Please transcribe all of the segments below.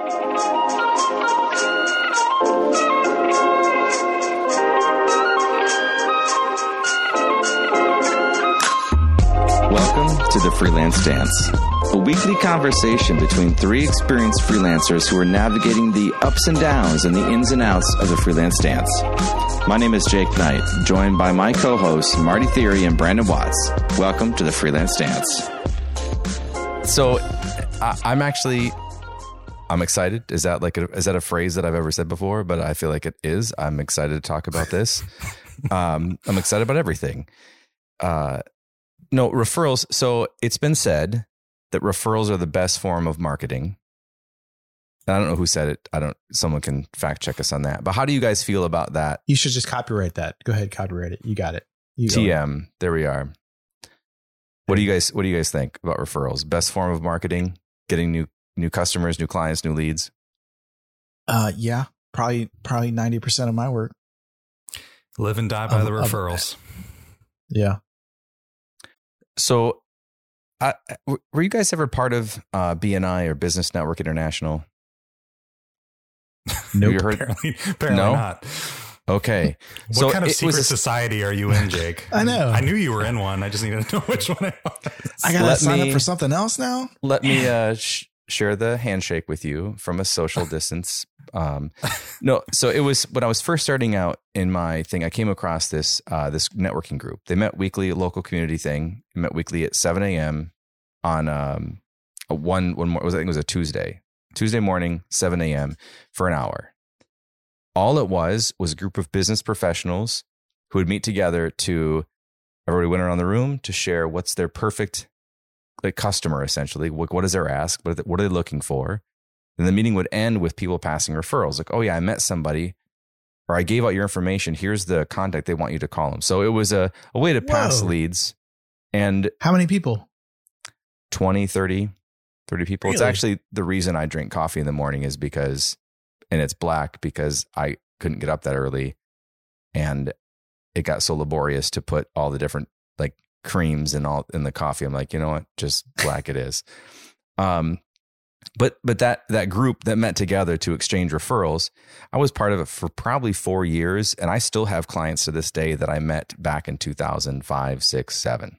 Welcome to the Freelance Dance, a weekly conversation between three experienced freelancers who are navigating the ups and downs and the ins and outs of the freelance dance. My name is Jake Knight, joined by my co hosts Marty Theory and Brandon Watts. Welcome to the Freelance Dance. So I'm actually I'm excited. Is that like a, is that a phrase that I've ever said before? But I feel like it is. I'm excited to talk about this. um, I'm excited about everything. Uh, no referrals. So it's been said that referrals are the best form of marketing. And I don't know who said it. I don't. Someone can fact check us on that. But how do you guys feel about that? You should just copyright that. Go ahead, copyright it. You got it. You go. TM. There we are. What do you guys What do you guys think about referrals? Best form of marketing, getting new new customers, new clients, new leads. Uh, yeah, probably probably ninety percent of my work. Live and die by Of- the of- referrals. Yeah. So, I, w- were you guys ever part of uh, BNI or Business Network International? Nope. You heard? apparently, apparently No? not. Okay. What So kind of secret was- society are you in, Jake? I know. I knew you were in one. I just needed to know which one it was. I gotta Let sign me- up for something else now. Let me uh, sh- share the handshake with you from a social distance. Um, no, so it was when I was first starting out in my thing. I came across this uh, this networking group. They met weekly, local community thing. Met weekly at seven a.m. on um, a one one more. Was I think it was a Tuesday, Tuesday morning, seven a.m. for an hour. All it was was a group of business professionals who would meet together to everybody went around the room to share what's their perfect like customer essentially. What, what is their ask? What are, they, what are they looking for? And the meeting would end with people passing referrals. Like, oh yeah, I met somebody or I gave out your information. Here's the contact they want you to call them. So it was a, a way to pass Whoa. leads and How many people? 20, 30, 30 people. It's actually the reason I drink coffee in the morning is because, and it's black because I couldn't get up that early. And it got so laborious to put all the different like creams and all in the coffee. I'm like, you know what? Just black it is. Um, but but that that group that met together to exchange referrals, I was part of it for probably four years, and I still have clients to this day that I met back in 2005, six, seven,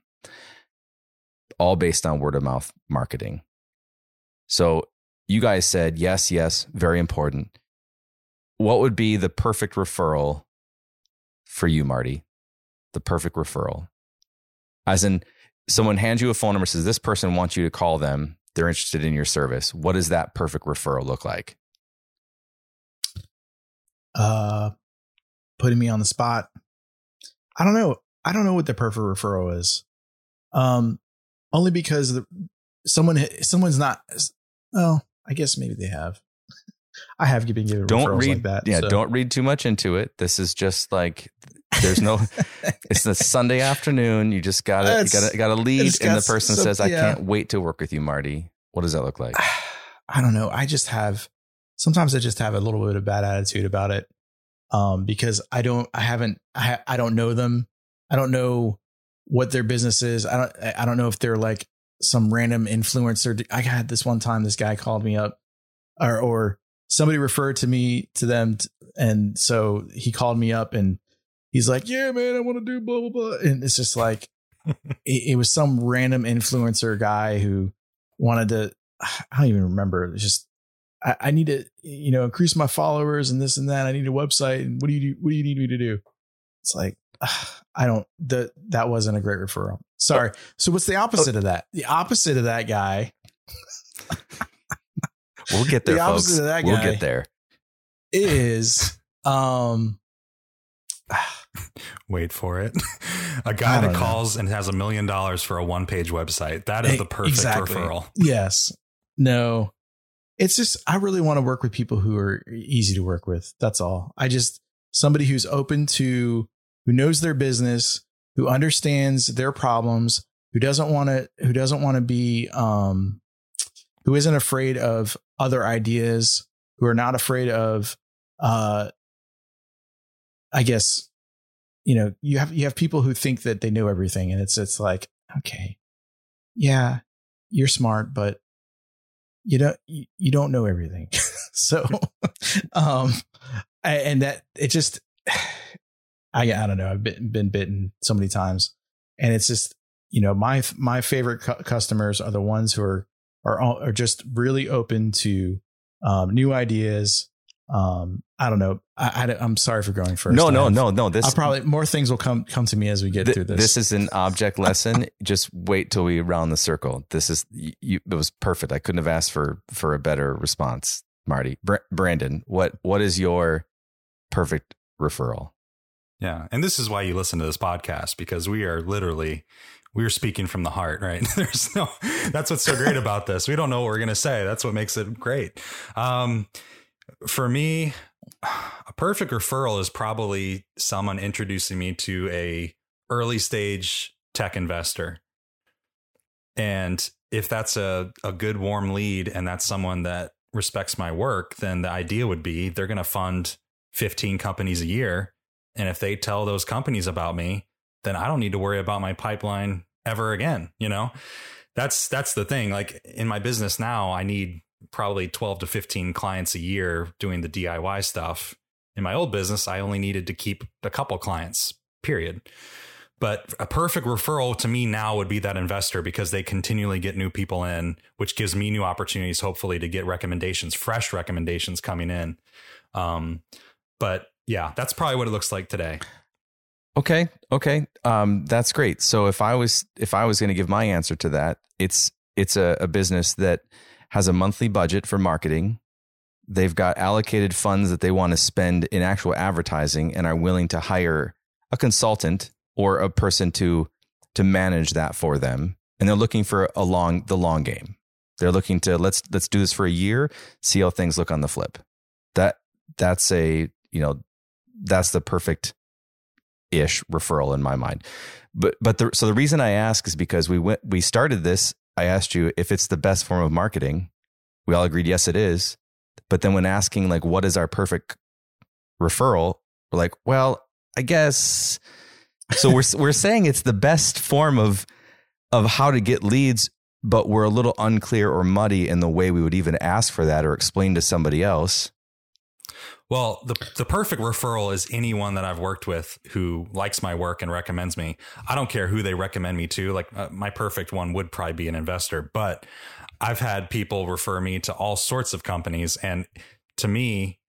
all based on word of mouth marketing. So you guys said yes, yes, very important. What would be the perfect referral for you, Marty? The perfect referral, as in someone hands you a phone number, says this person wants you to call them. They're interested in your service. What does that perfect referral look like? Uh, putting me on the spot. I don't know. I don't know what the perfect referral is. Um, only because the, someone someone's not. Well, I guess maybe they have. I have been given Don't referrals read like that. Yeah, so- don't read too much into it. This is just like there's no. it's the Sunday afternoon. You just got to you got to got to lead, and the person some- says, "I yeah. can't wait to work with you, Marty." What does that look like? I don't know. I just have sometimes I just have a little bit of bad attitude about it. Um, because I don't, I haven't, I, ha- I don't know them. I don't know what their business is. I don't, I- I don't know if they're like some random influencer. I had this one time, this guy called me up or, or somebody referred to me to them. t- and so he called me up and he's like, yeah, man, I want to do blah, blah, blah. And it's just like, it, it was some random influencer guy who wanted to I don't even remember. It's just I, I need to, you know, increase my followers and this and that. I need a website. And what do you do? What do you need me to do? It's like I don't. The that wasn't a great referral. Sorry. So what's the opposite of that? The opposite of that guy We'll get there, The folks. of that We'll get there. is um Wait for it. A guy that don't know. calls and has a million dollars for a one page website. That is the perfect exactly. referral. yes no. It's just I really want to work with people who are easy to work with. That's all. I just somebody who's open to who knows their business, who understands their problems, who doesn't want to who doesn't want to be um who isn't afraid of other ideas, who are not afraid of uh I guess you know, you have you have people who think that they know everything and it's it's like, okay. Yeah, you're smart, but you don't you, you don't know everything. so um and that it just I I don't know. I've been been bitten so many times and it's just you know my my favorite cu- customers are the ones who are are are just really open to um, new ideas um i don't know I, I am sorry for going first No, I no, have- no, no. This I'll probably more things will come come to me as we get Th- through this. This is an object lesson. Just wait till we round the circle. This is you. It was perfect. I couldn't have asked for for a better response, Marty. Br- Brandon, what what is your perfect referral? Yeah. And this is why you listen to this podcast because we are literally we are speaking from the heart, right? There's no that's what's so great about this. We don't know what we're gonna say. That's what makes it great. Um for me, a perfect referral is probably someone introducing me to a early stage tech investor. And if that's a, a good warm lead and that's someone that respects my work, then the idea would be they're going to fund 15 companies a year. And if they tell those companies about me, then I don't need to worry about my pipeline ever again. You know, that's, that's the thing. Like in my business now, I need probably 12 to 15 clients a year doing the DIY stuff. In my old business, I only needed to keep a couple clients, period. But a perfect referral to me now would be that investor because they continually get new people in, which gives me new opportunities, hopefully, to get recommendations, fresh recommendations coming in. Um, but yeah, that's probably what it looks like today. Okay, okay, um, that's great. So if I was if I was going to give my answer to that, it's it's a, a business that has a monthly budget for marketing. They've got allocated funds that they want to spend in actual advertising, and are willing to hire a consultant or a person to to manage that for them. And they're looking for a long the long game. They're looking to let's let's do this for a year, see how things look on the flip. That that's a you know that's the perfect ish referral in my mind. But but the, so the reason I ask is because we went we started this. I asked you if it's the best form of marketing. We all agreed yes it is. But then when asking like what is our perfect referral, we're like, well, I guess. So we're we're saying it's the best form of of how to get leads, but we're a little unclear or muddy in the way we would even ask for that or explain to somebody else. Well, the the perfect referral is anyone that I've worked with who likes my work and recommends me. I don't care who they recommend me to. Like uh, my perfect one would probably be an investor, but I've had people refer me to all sorts of companies and to me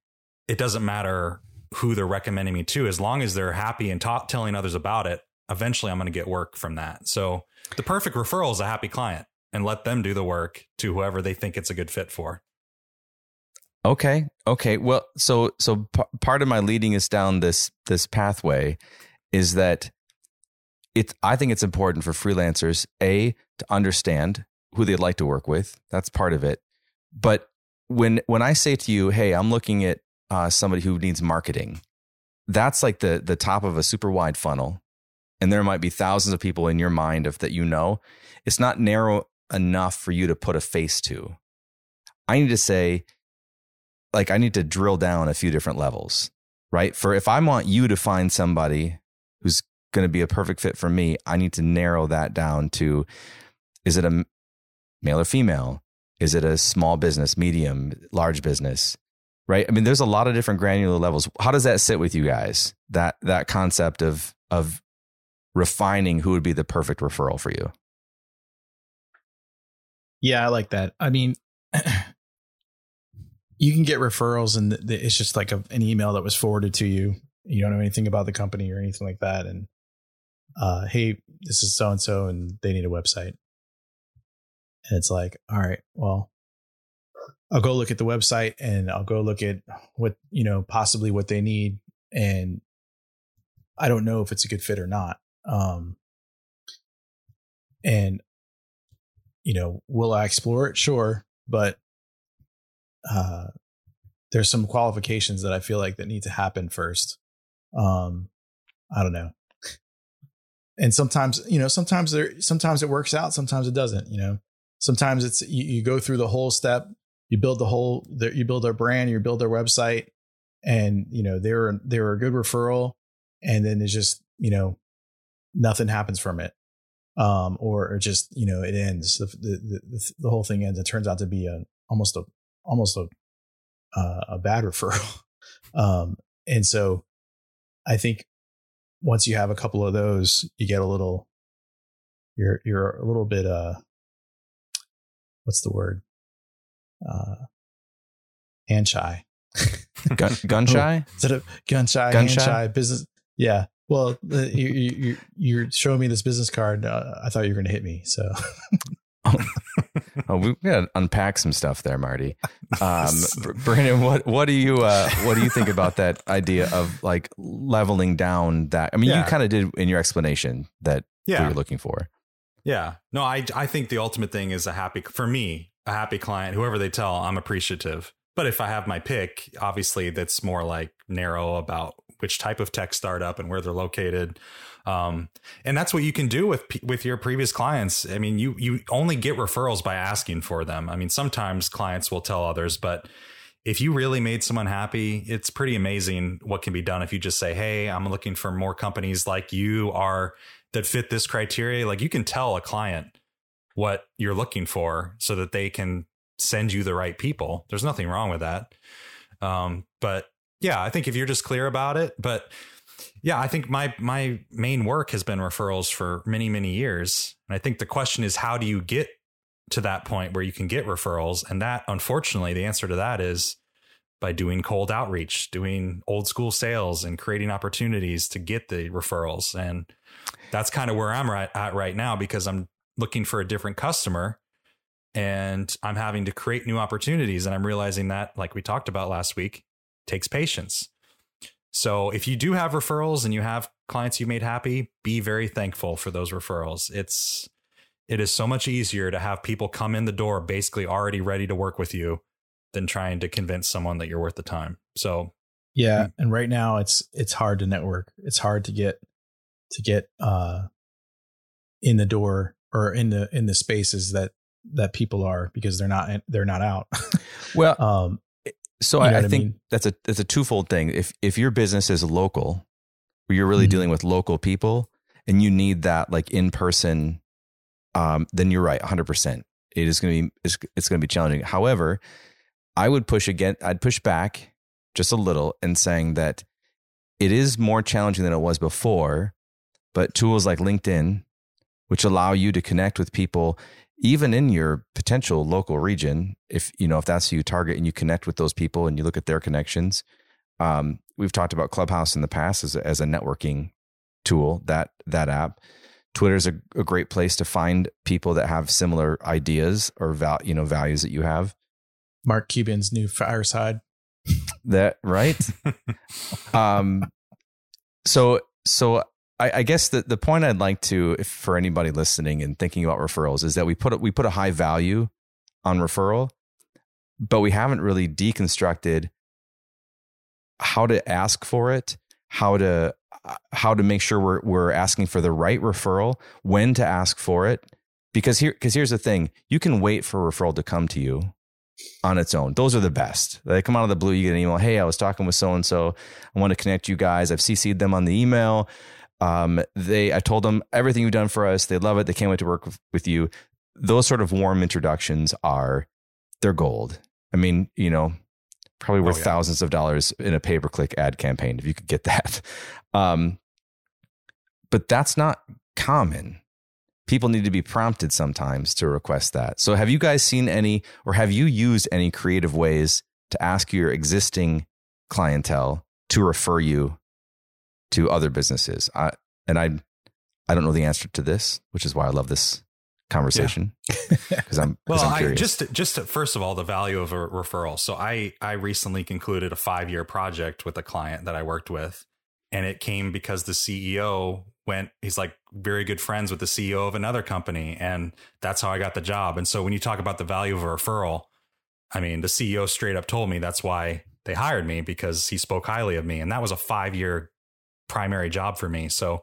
it doesn't matter who they're recommending me to as long as they're happy and ta- telling others about it. Eventually I'm going to get work from that. So the perfect referral is a happy client and let them do the work to whoever they think it's a good fit for. Okay. Okay. Well, so so p- part of my leading us down this this pathway is that it's I think it's important for freelancers a to understand who they'd like to work with. That's part of it. But when when I say to you, "Hey, I'm looking at uh, somebody who needs marketing," that's like the the top of a super wide funnel, and there might be thousands of people in your mind of that you know. It's not narrow enough for you to put a face to. I need to say like I need to drill down a few different levels, right? For if I want you to find somebody who's going to be a perfect fit for me, I need to narrow that down to is it a male or female? Is it a small business, medium, large business? Right? I mean, there's a lot of different granular levels. How does that sit with you guys? That that concept of of refining who would be the perfect referral for you. Yeah, I like that. I mean, you can get referrals, and it's just like a, an email that was forwarded to you. You don't know anything about the company or anything like that, and uh, hey, this is so and so, and they need a website. And it's like, all right, well, I'll go look at the website, and I'll go look at what you know, possibly what they need, and I don't know if it's a good fit or not. Um, and you know, will I explore it? Sure, but uh, there's some qualifications that I feel like that need to happen first. Um, I don't know. And sometimes, you know, sometimes there, sometimes it works out, sometimes it doesn't. You know, sometimes it's you, you go through the whole step, you build the whole, the, you build their brand, you build their website, and you know they're they're a good referral, and then it's just you know nothing happens from it um, or, or just you know it ends the, the the the whole thing ends. It turns out to be a almost a almost a uh, a bad referral. um, and so I think once you have a couple of those, you get a little you're you're a little bit uh what's the word? Uh hand shy. gun, gun shy? Instead of gun shy, Gun hand shy? shy, business. Yeah. Well, you, you, you- you're showing me this business card. Uh, I thought you were going to hit me. So Oh, we gotta unpack some stuff there, Marty. Um, Brandon, what what do you uh, what do you think about that idea of like leveling down that? I mean, you kind of did in your explanation that Yeah. you're looking for. Yeah. No, I I think the ultimate thing is a happy for me, a happy client, whoever they tell, I'm appreciative. But if I have my pick, obviously that's more like narrow about which type of tech startup and where they're located. Um, and that's what you can do with with your previous clients. I mean, you you only get referrals by asking for them. I mean, sometimes clients will tell others, but if you really made someone happy, it's pretty amazing what can be done if you just say, "Hey, I'm looking for more companies like you are that fit this criteria." Like you can tell a client what you're looking for so that they can send you the right people. There's nothing wrong with that. Um, but yeah, I think if you're just clear about it, but yeah, I think my my main work has been referrals for many many years, and I think the question is how do you get to that point where you can get referrals? And that, unfortunately, the answer to that is by doing cold outreach, doing old school sales, and creating opportunities to get the referrals. And that's kind of where I'm right at right now because I'm looking for a different customer and I'm having to create new opportunities. And I'm realizing that, like we talked about last week, takes patience. So if you do have referrals and you have clients you made happy, be very thankful for those referrals. It's it is so much easier to have people come in the door basically already ready to work with you than trying to convince someone that you're worth the time. So yeah. And right now it's, it's hard to network. It's hard to get, to get, uh, in the door or in the, in the spaces that, that people are because they're not, they're not out. Well, um, so you know I, I think mean? that's a that's a twofold thing. If if your business is local, where you're really Mhm. dealing with local people, and you need that like in person, um, then you're right, 100. percent It is going to be it's, it's going to be challenging. However, I would push again. I'd push back just a little in saying that it is more challenging than it was before. But tools like LinkedIn, which allow you to connect with people even in your potential local region if you know if that's who you target and you connect with those people and you look at their connections um, we've talked about clubhouse in the past as a, as a networking tool that that app. Twitter's a, a great place to find people that have similar ideas or val, you know values that you have. Mark Cuban's new fireside. that right? Um so so I, I guess the, the point I'd like to, for anybody listening and thinking about referrals, is that we put a, we put a high value on referral, but we haven't really deconstructed how to ask for it, how to how to make sure we're we're asking for the right referral, when to ask for it, because here because here's the thing, you can wait for a referral to come to you on its own. Those are the best. They come out of the blue. You get an email. Hey, I was talking with so and so. I want to connect you guys. I've CC'd them on the email. Um, they, I told them everything you've done for us. They love it. They can't wait to work with, with you. Those sort of warm introductions are, they're gold. I mean, you know, probably worth yeah. thousands of dollars in a pay per click ad campaign if you could get that. Um, but that's not common. People need to be prompted sometimes to request that. So, have you guys seen any, or have you used any creative ways to ask your existing clientele to refer you to other businesses? I, and I, I don't know the answer to this, which is why I love this conversation because I'm, 'cause Well, I'm I curious. just just to- first of all, the value of a referral. So I I recently concluded a five year project with a client that I worked with, and it came because the CEO went. He's like very good friends with the CEO of another company, and that's how I got the job. And so when you talk about the value of a referral, I mean the CEO straight up told me that's why they hired me because he spoke highly of me, and that was a five year primary job for me. So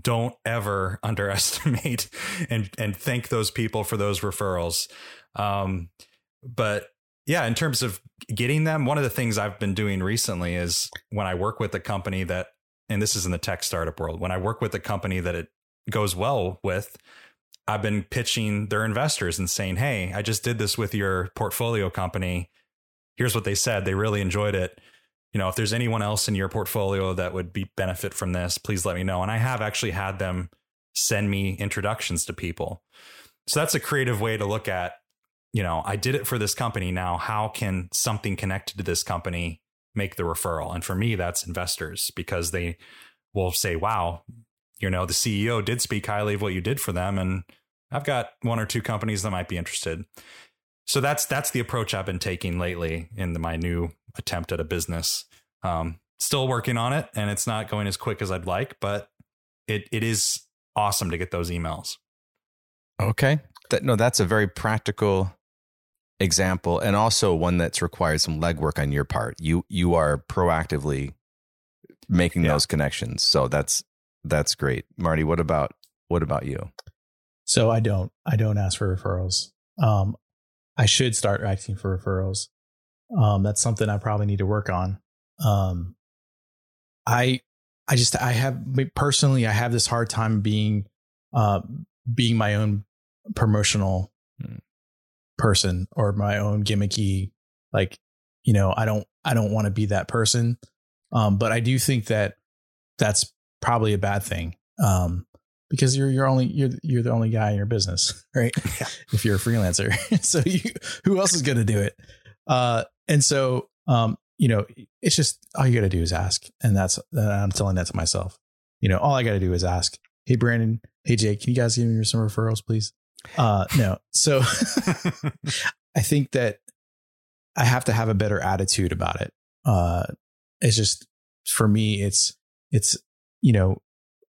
don't ever underestimate and and thank those people for those referrals. Um, but yeah, in terms of getting them, one of the things I've been doing recently is when I work with a company that, and this is in the tech startup world, when I work with a company that it goes well with, I've been pitching their investors and saying, Hey, I just did this with your portfolio company. Here's what they said. They really enjoyed it. You know, if there's anyone else in your portfolio that would be benefit from this, please let me know. And I have actually had them send me introductions to people. So that's a creative way to look at, you know, I did it for this company. Now, how can something connected to this company make the referral? And for me, that's investors because they will say, wow, you know, the CEO did speak highly of what you did for them. And I've got one or two companies that might be interested. So that's that's the approach I've been taking lately in the, my new attempt at a business. Um, still working on it, and it's not going as quick as I'd like, but it it is awesome to get those emails. Okay, that, no, that's a very practical example, and also one that's required some legwork on your part. You you are proactively making yeah. those connections, so that's that's great, Marty. What about what about you? So I don't I don't ask for referrals. Um, I should start asking for referrals. Um, that's something I probably need to work on. Um, I I just I have personally I have this hard time being uh, being my own promotional hmm. person or my own gimmicky like you know I don't I don't want to be that person. Um, but I do think that that's probably a bad thing. Um, because you're you're only you're you're the only guy in your business, right? Yeah. if you're a freelancer, so you who else is going to do it? Uh, and so um, you know, it's just all you got to do is ask, and that's I'm telling that to myself. You know, all I got to do is ask. Hey, Brandon. Hey, Jake. Can you guys give me some referrals, please? Uh, no. So I think that I have to have a better attitude about it. Uh, it's just for me, it's it's you know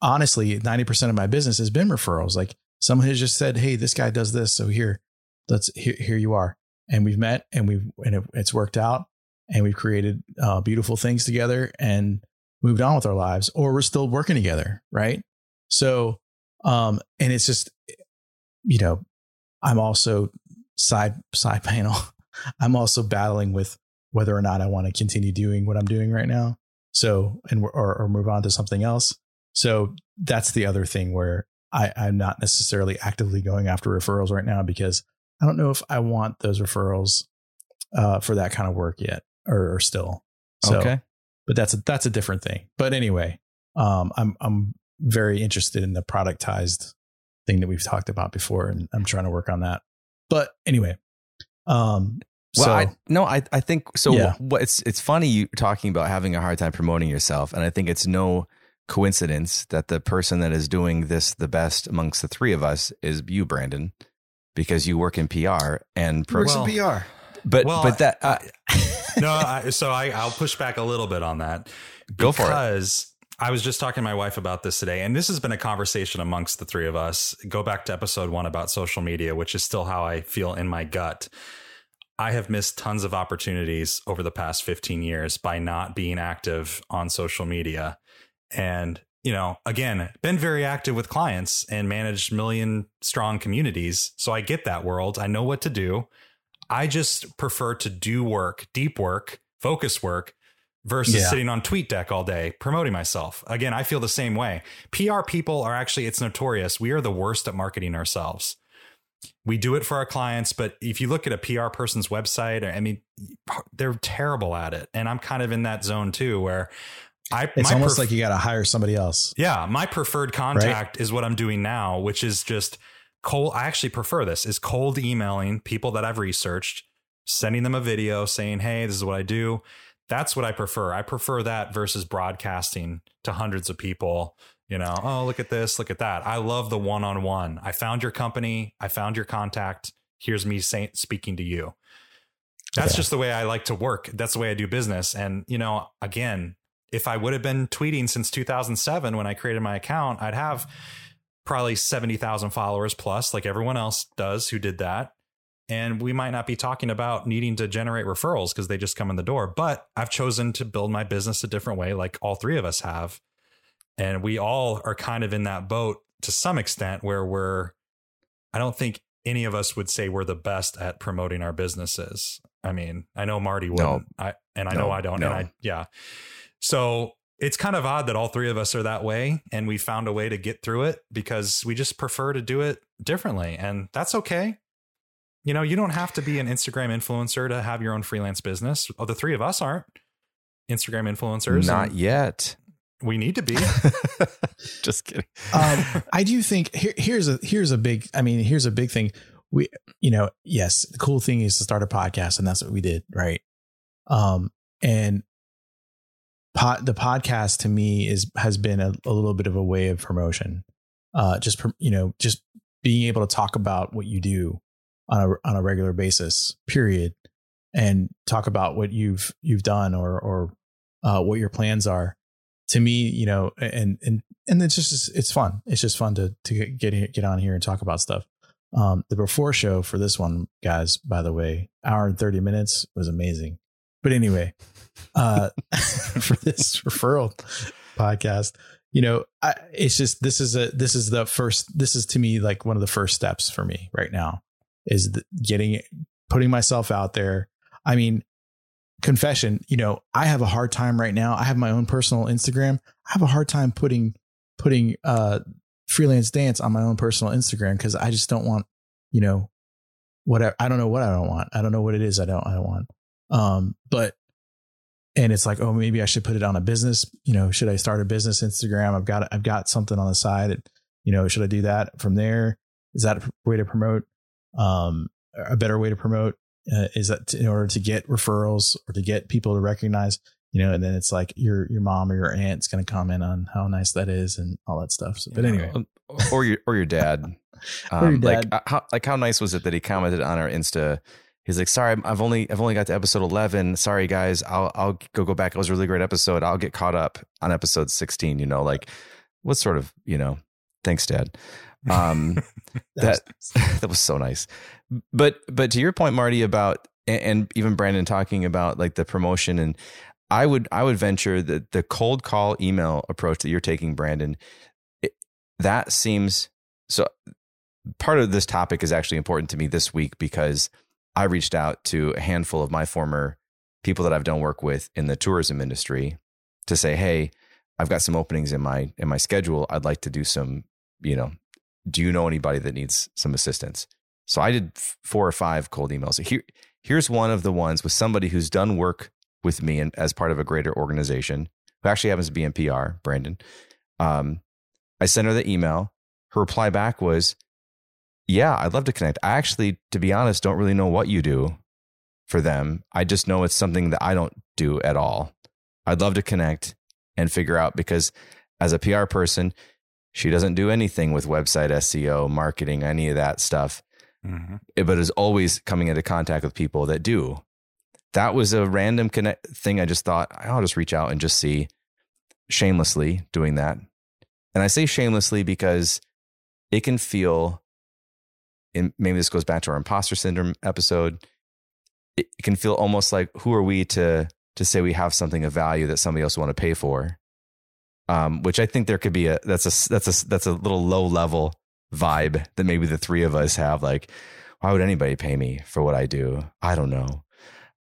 honestly, 90% of my business has been referrals. Like someone has just said, Hey, this guy does this. So here, let's, here, here you are. And we've met and we've, and it, it's worked out and we've created uh, beautiful things together and moved on with our lives or we're still working together. Right. So, um, and it's just, you know, I'm also side, side panel. I'm also battling with whether or not I want to continue doing what I'm doing right now. So, and or, or move on to something else. So that's the other thing where I, I'm not necessarily actively going after referrals right now because I don't know if I want those referrals uh, for that kind of work yet or, or still. So, okay. But that's a, that's a different thing. But anyway, um, I'm I'm very interested in the productized thing that we've talked about before, and I'm trying to work on that. But anyway, um, well, so, I, no, I I think so. Yeah. What it's it's funny you talking about having a hard time promoting yourself, and I think it's no coincidence that the person that is doing this the best amongst the three of us is you, Brandon, because you work in PR and pro- well, in PR. But well, but that uh, no, I, so I I'll push back a little bit on that. Go for it. Because I was just talking to my wife about this today, and this has been a conversation amongst the three of us. Go back to episode one about social media, which is still how I feel in my gut. I have missed tons of opportunities over the past 15 years by not being active on social media and you know again been very active with clients and managed million strong communities. So i get that world. I know what to do. I just prefer to do work deep work focus work versus yeah. sitting on TweetDeck all day promoting myself. Again i feel the same way. Pr people are actually it's notorious. We are the worst at marketing ourselves. We do it for our clients but if you look at a pr person's website i mean they're terrible at it. And i'm kind of in that zone too where I, it's almost pref- like you got to hire somebody else. Yeah, my preferred contact right? is what I'm doing now, which is just cold. I actually prefer this is cold emailing people that I've researched, sending them a video saying, "Hey, this is what I do." That's what I prefer. I prefer that versus broadcasting to hundreds of people. You know, oh look at this, look at that. I love the one on one. I found your company. I found your contact. Here's me saying, speaking to you. That's just the way I like to work. That's the way I do business. And you know, again, if I would have been tweeting since 2007 when I created my account, I'd have probably 70,000 followers plus, like everyone else does who did that. And we might not be talking about needing to generate referrals because they just come in the door. But I've chosen to build my business a different way, like all three of us have. And we all are kind of in that boat to some extent where we're, I don't think any of us would say we're the best at promoting our businesses. I mean, I know Marty would, no. I, and I no, know I don't. No. And I, yeah. So it's kind of odd that all three of us are that way and we found a way to get through it because we just prefer to do it differently and that's okay you know you don't have to be an instagram influencer to have your own freelance business oh the three of us aren't instagram influencers Not yet. we need to be Just kidding. um, I do think here, here's a here's a big. I mean, here's a big thing. We, you know, yes, the cool thing is to start a podcast, and that's what we did, right? Um, and the podcast to me is has been a, a little bit of a way of promotion. Uh, just you know, just being able to talk about what you do on a on a regular basis, period, and talk about what you've you've done or or uh, what your plans are. To me, you know, and and and it's just it's fun. It's just fun to to get get on here and talk about stuff. Um, the before show for this one, guys, by the way, hour and thirty minutes was amazing. But anyway, uh, for this referral podcast, you know, I, it's just this is a this is the first. This is to me like one of the first steps for me right now is the, getting putting myself out there. I mean, confession, you know, I have a hard time right now. I have my own personal Instagram. I have a hard time putting putting uh freelance dance on my own personal Instagram because I just don't want, you know, whatever. I don't know what I don't want. I don't know what it is I don't I don't want. Um, but and it's like, oh, maybe I should put it on a business. You know, should I start a business Instagram? I've got I've got something on the side. That, You know, should I do that from there? Is that a way to promote? Um, a better way to promote uh, is that to, in order to get referrals or to get people to recognize you know and then it's like your your mom or your aunt's going to comment on how nice that is and all that stuff so, but anyway or your or your dad. Um, Or your dad. uh, how like how nice was it that he commented on our Insta? He's like, "Sorry, I've only I've only got to episode eleven. Sorry, guys. I'll I'll go go back. It was a really great episode. I'll get caught up on episode sixteen. You know, like what sort of you know? Thanks, Dad. Um, that that was so nice. But but to your point, Marty, about and, and even Brandon talking about like the promotion and I would I would venture that the cold call email approach that you're taking, Brandon, it, that seems so. Part of this topic is actually important to me this week because I reached out to a handful of my former people that I've done work with in the tourism industry to say, hey, I've got some openings in my in my schedule. I'd like to do some, you know, do you know anybody that needs some assistance? So I did four or five cold emails. Here, here's one of the ones with somebody who's done work with me and as part of a greater organization, who actually happens to be in PR, Brandon. Um, I sent her the email. Her reply back was, "Yeah, I'd love to connect. I actually, to be honest, don't really know what you do for them. I just know it's something that I don't do at all. I'd love to connect and figure out because as a PR person, she doesn't do anything with website SEO, marketing, any of that stuff Mhm. but is always coming into contact with people that do. That was a random connect thing. I just thought I'll just reach out and just see shamelessly doing that. And I say shamelessly because it can feel, and maybe this goes back to our imposter syndrome episode. It can feel almost like who are we to to say we have something of value that somebody else want to pay for? Um, which I think there could be a that's a that's a that's a little low level vibe that maybe the three of us have like why would anybody pay me for what i do i don't know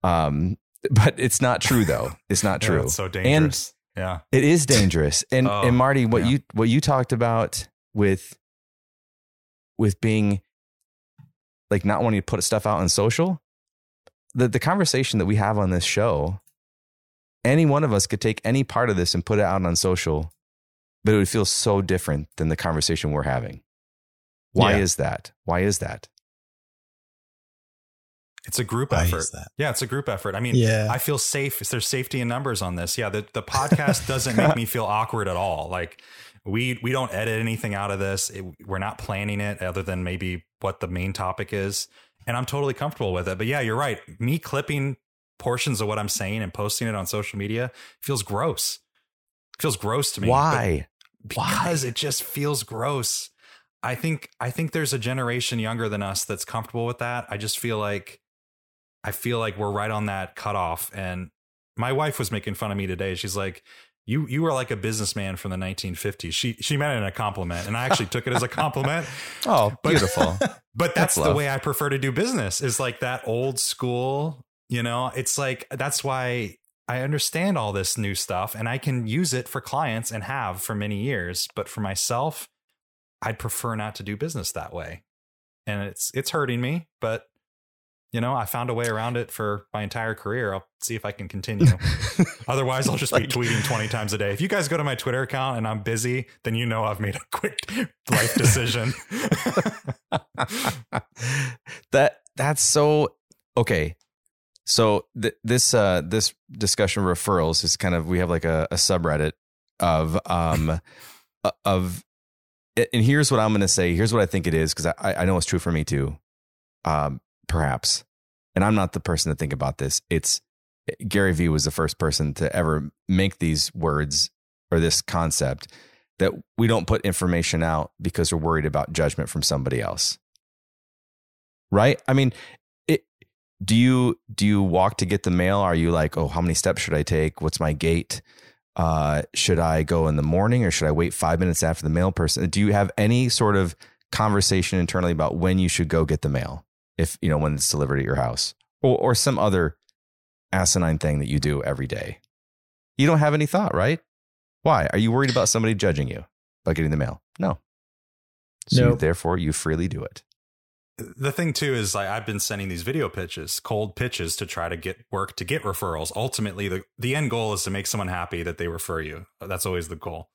um but it's not true though it's not Yeah, true that's so dangerous. yeah. it is dangerous and Oh, and marty what yeah. you what you talked about with with being like not wanting to put stuff out on social the the conversation that we have on this show any one of us could take any part of this and put it out on social but it would feel so different than the conversation we're having why Yeah. is that why is that It's a group Why effort. that? Yeah, it's a group effort. I mean, Yeah. I feel safe. There's safety in numbers on this. Yeah, the, the podcast doesn't make me feel awkward at all. Like we we don't edit anything out of this. It, we're not planning it other than maybe what the main topic is, and I'm totally comfortable with it. But yeah, you're right. Me clipping portions of what I'm saying and posting it on social media feels gross. feels gross to me. Why because it just feels gross. I think I think there's a generation younger than us that's comfortable with that. I just feel like I feel like we're right on that cutoff. And my wife was making fun of me today. She's like, "You you were like a businessman from the 1950s." She she meant it in a compliment, and I actually took it as a compliment. oh beautiful But that's, That's the way I prefer to do business. Is like that old school. You know, it's like that's why I understand all this new stuff and I can use it for clients and have for many years. But for myself, I'd prefer not to do business that way. And it's it's hurting me, but you know, I found a way around it for my entire career. I'll see if I can continue. Otherwise, I'll just like, be tweeting 20 times a day. If you guys go to my Twitter account and I'm busy, then you know I've made a quick life decision. that that's so okay. So th- this uh this discussion referrals is kind of we have like a, a subreddit of um of and here's what I'm going to say. Here's what I think it is because I I know it's true for me too. Um, perhaps, and I'm not the person to think about this. It's Gary Vee was the first person to ever make these words or this concept that we don't put information out because we're worried about judgment from somebody else. Right? I mean, it, do you do you walk to get the mail? Are you like, oh, how many steps should I take? What's my gait? Uh, should I go in the morning or should I wait five minutes after the mail person? Do you have any sort of conversation internally about when you should go get the mail? If you know when it's delivered at your house, or or some other asinine thing that you do every day. You don't have any thought, right? Why? Are you worried about somebody judging you by getting the mail? No. So nope. therefore you freely do it. The thing too is like I've been sending these video pitches, cold pitches to try to get work to get referrals. Ultimately the the end goal is to make someone happy that they refer you. That's always the goal.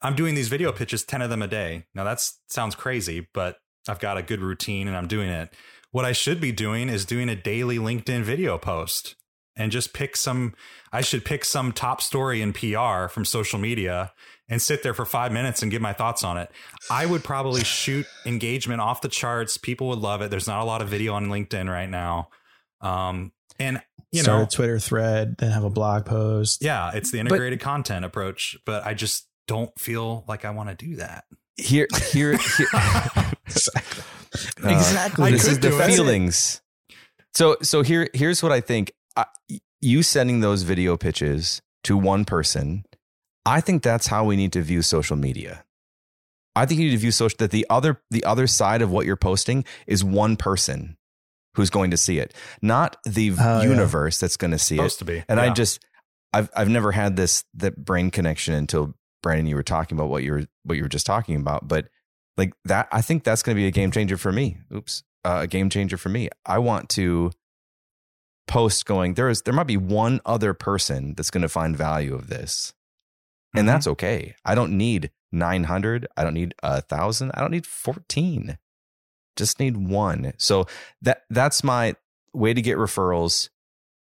I'm doing these video pitches, 10 of them a day. Now that sounds crazy, but I've got a good routine and I'm doing it. What I should be doing is doing a daily LinkedIn video post and just pick some I should pick some top story in PR from social media and sit there for 5 minutes and give my thoughts on it. I would probably shoot engagement off the charts. People would love it. There's not a lot of video on LinkedIn right now. Um and you Start know, a Twitter thread, then have a blog post. Yeah, it's the integrated but, content approach, but I just don't feel like I want to do that. Here, here, here. exactly. Uh, exactly. This is the feelings. So, so here, here's what I think you sending those video pitches to one person, I think that's how we need to view social media. I think you need to view social that the other the other side of what you're posting is one person who's going to see it, not the oh, universe yeah. that's going to see Supposed it. To be, and yeah. I just I've I've never had this that brain connection until Brandon you were talking about what you were what you were just talking about, but like that I think that's going to be a game changer for me. Oops, uh, a game changer for me. I want to post going there is there might be one other person that's going to find value of this and mm-hmm. that's okay i don't need 900 i don't need a thousand i don't need 14 just need one so that that's my way to get referrals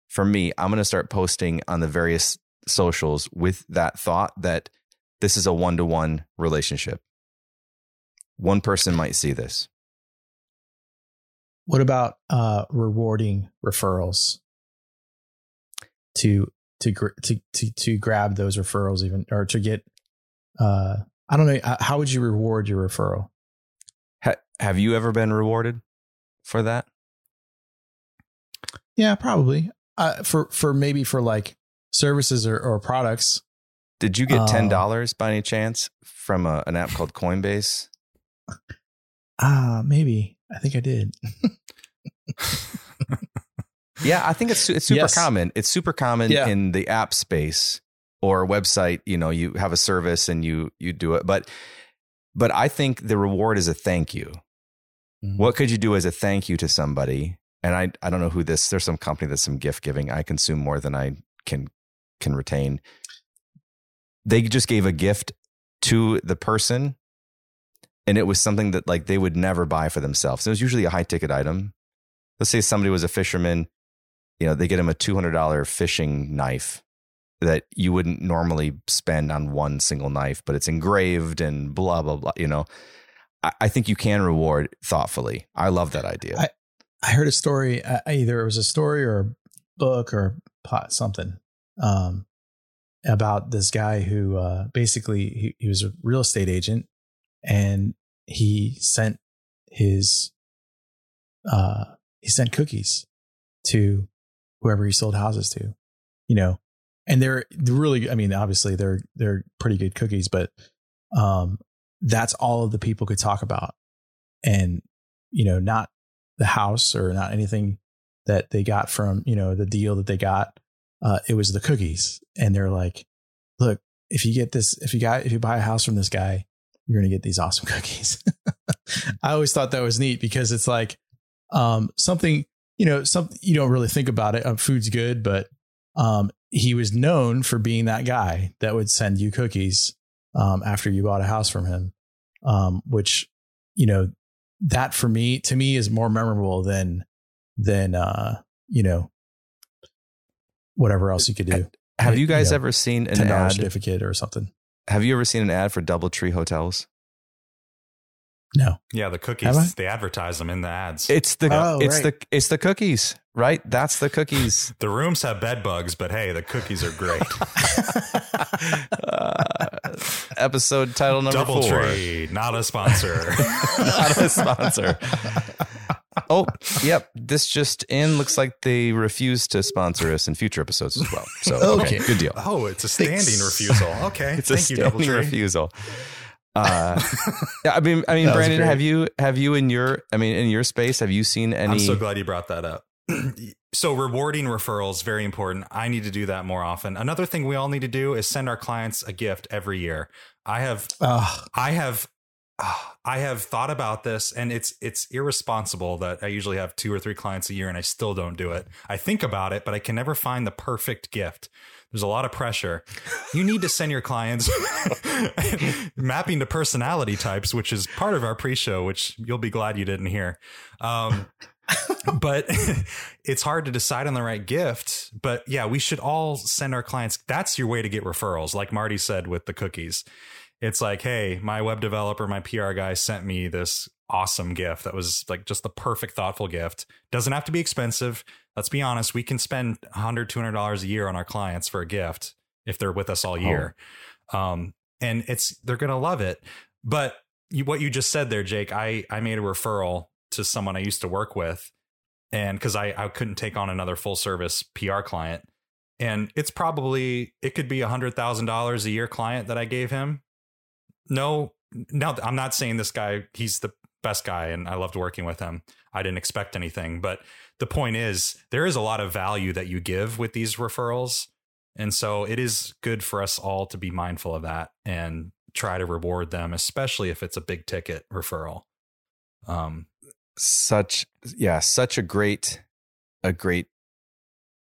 for me i'm going to start posting on the various socials with that thought that this is a one-to-one relationship one person might see this what about uh, rewarding referrals to to to to to grab those referrals even or to get uh I don't know how would you reward your referral? Ha- have you ever been rewarded for that? Yeah, probably. Uh, for for maybe for like services or, or products. Did you get ten uh, dollars uh, by any chance from a, an app called Coinbase? Ah, uh, maybe. I think I did. yeah, I think it's it's super yes. common. It's super common yeah. in the app space or website. You know, you have a service and you you do it, but but I think the reward is a thank you. Mm-hmm. What could you do as a thank you to somebody? And I I don't know who this. There's some company that's some gift giving. I consume more than I can can retain. They just gave a gift to the person and it was something that like they would never buy for themselves. It was usually a high ticket item. Let's say somebody was a fisherman, you know, they get him a $200 fishing knife that you wouldn't normally spend on one single knife, but it's engraved and blah, blah, blah. You know, I, I think you can reward thoughtfully. I love that idea. I, I heard a story, uh, either it was a story or a book or pot, something um, about this guy who uh, basically he, he was a real estate agent and he sent his uh he sent cookies to whoever he sold houses to you know? And they're really i mean obviously they're they're pretty good cookies but um that's all of the people could talk about. And you know not the house or not anything that they got from you know the deal that they got uh, it was the cookies, and they're like, "Look, if you get this, if you got, if you buy a house from this guy, you're gonna get these awesome cookies." I always thought that was neat because it's like um, something you know, something you don't really think about it. Um, food's good, but um, he was known for being that guy that would send you cookies um, after you bought a house from him, um, which you know that for me to me is more memorable than than uh, you know whatever else you could do. Have you guys know, ever seen an ad? certificate or something? Have you ever seen an ad for DoubleTree hotels? No. Yeah, the cookies. They advertise them in the ads. It's the Oh, it's right. the it's the cookies, right? That's the cookies. the rooms have bed bugs, but hey, the cookies are great. uh, episode title number Double four. Tree, not a sponsor. Not a sponsor. Oh, yep. This just in looks like they refuse to sponsor us in future episodes as well. So okay, Okay. good deal. oh, it's a standing Thanks. refusal. Okay, It's thank a you, standing Double Tree. refusal. Uh, yeah, I mean, I mean, Brandon, great. have you have you in your, I mean, in your space, have you seen any? I'm so glad you brought that up. so rewarding referrals very important. I need to do that more often. Another thing we all need to do is send our clients a gift every year. I have Oh, I have I have thought about this and it's it's irresponsible that I usually have two or three clients a year and I still don't do it. I think about it, but I can never find the perfect gift. There's a lot of pressure. You need to send your clients mapping to personality types, which is part of our pre-show, which you'll be glad you didn't hear. Um, but it's hard to decide on the right gift. But yeah, we should all send our clients. That's your way to get referrals, like Marty said with the cookies. It's like, hey, my web developer, my PR guy sent me this awesome gift that was like just the perfect, thoughtful gift. Doesn't have to be expensive. Let's be honest, we can spend $100, $200 a year on our clients for a gift if they're with us all year. Um, and it's they're gonna love it. But you, what you just said there, Jake, I I made a referral to someone I used to work with, and because I I couldn't take on another full service PR client, and it's probably it could be a hundred thousand dollars a year client that I gave him. No, no, I'm not saying this guy he's the best guy and I loved working with him. I didn't expect anything, but the point is there is a lot of value that you give with these referrals. And so it is good for us all to be mindful of that and try to reward them, especially if it's a big ticket referral. Um, such yeah such a great a great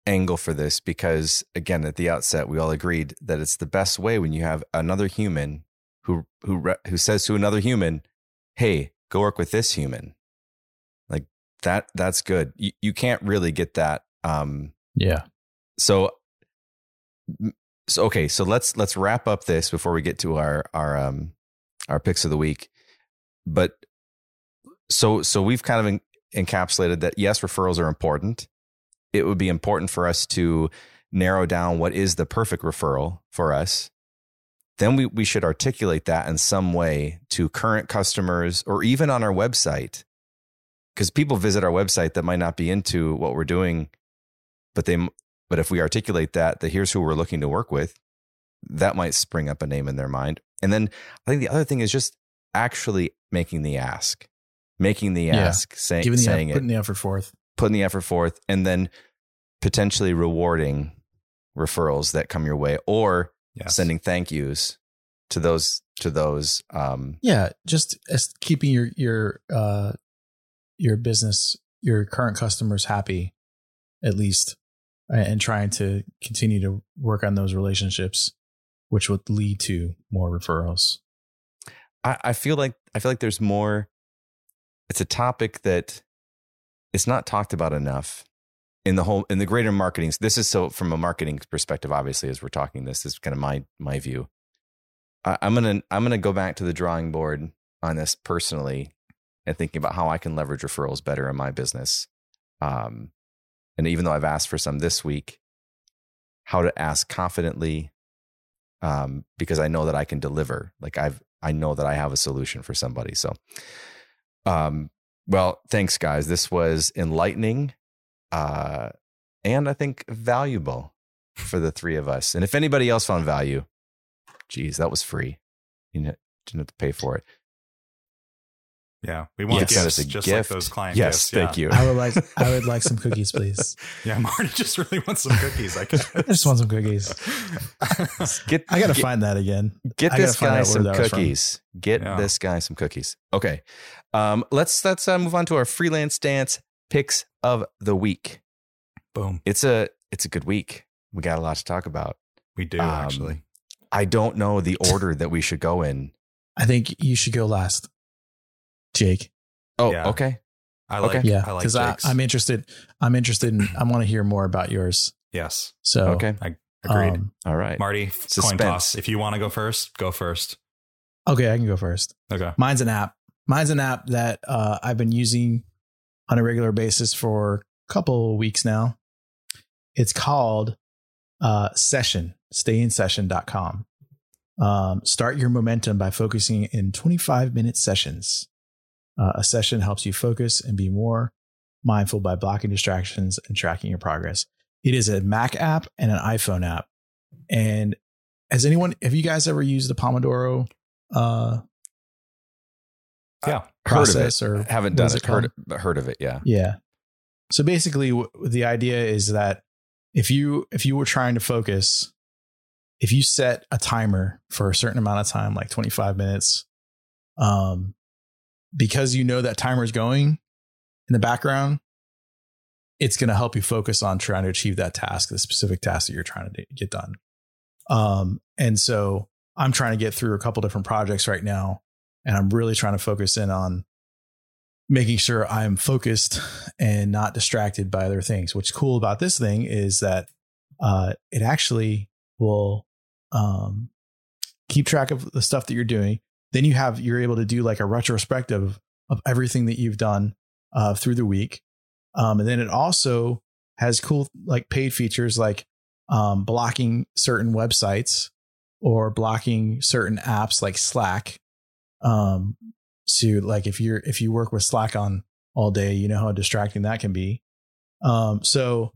angle for this because again at the outset we all agreed that it's the best way when you have another human who who who says to another human hey go work with this human. Like that that's good. You, you can't really get that um yeah. so so okay so let's let's wrap up this before we get to our our um our picks of the week. But so so we've kind of en- encapsulated that yes referrals are important. It would be important for us to narrow down what is the perfect referral for us then we, we should articulate that in some way to current customers or even on our website because people visit our website that might not be into what we're doing but they but if we articulate that that here's who we're looking to work with that might spring up a name in their mind and then i think the other thing is just actually making the ask making the Yeah. ask say, Giving the saying it putting the effort forth. putting the effort forth and then potentially rewarding referrals that come your way or yes. sending thank yous to those to those um Yeah, just as keeping your your uh your business, your current customers happy, at least, and trying to continue to work on those relationships, which would lead to more referrals. I, I feel like I feel like there's more it's a topic that it's not talked about enough in the whole in the greater marketing. This is so from a marketing perspective, obviously, as we're talking this, this is kind of my my view. I, I'm gonna I'm gonna go back to the drawing board on this personally and thinking about how I can leverage referrals better in my business. Um, and even though I've asked for some this week, how to ask confidently, um, because I know that I can deliver. Like I've I know that I have a solution for somebody. So, um, well, thanks, guys. This was enlightening, uh, and I think valuable for the three of us. And if anybody else found value, geez, that was free. You know, didn't have to pay for it. Yeah, we want Yeah, send gifts, us a just gift. like those client yes, gifts. thank yeah. you. I would like I would like some cookies, please. Yeah, Marty just really wants some cookies. I guess. I just want some cookies. Get I gotta get, find that again. get this guy some that was from. cookies. Get Yeah. this guy some cookies. Okay, um, let's let's uh, move on to our freelance dance picks of the week. Boom. It's a it's a good week. We got a lot to talk about. We do Um, actually. I don't know the order that we should go in. I think you should go last, Jake. Oh, Yeah. okay. I like. okay. Yeah, I like because I'm interested. I'm interested in. I want to hear more about yours. yes. So Okay. I Agreed. um, All right. Marty, coin toss. If you want to go first, go first. okay, I can go first. Okay. Mine's an app. Mine's an app that uh, I've been using on a regular basis for a couple of weeks now. It's called uh, Session, stayinsession.com. Um, start your momentum by focusing in 25 minute sessions. Uh, a session helps you focus and be more mindful by blocking distractions and tracking your progress. It is a Mac app and an iPhone app. And has anyone, have you guys ever used the Pomodoro uh, Yeah. process heard of or. Haven't done it. it Heard heard of it. Yeah. Yeah. So basically, w- the idea is that if you if you were trying to focus, if you set a timer for a certain amount of time, like twenty five minutes, um, because you know that timer is going in the background, it's going to help you focus on trying to achieve that task, the specific task that you're trying to get done. Um, and so I'm trying to get through a couple different projects right now, and I'm really trying to focus in on making sure I'm focused and not distracted by other things. What's cool about this thing is that uh, it actually will um, keep track of the stuff that you're doing. Then you have you're able to do like a retrospective of everything that you've done uh, through the week, um, and then it also has cool like paid features like um, blocking certain websites or blocking certain apps like Slack um, to like if you're if you work with Slack on all day, you know how distracting that can be. Um, so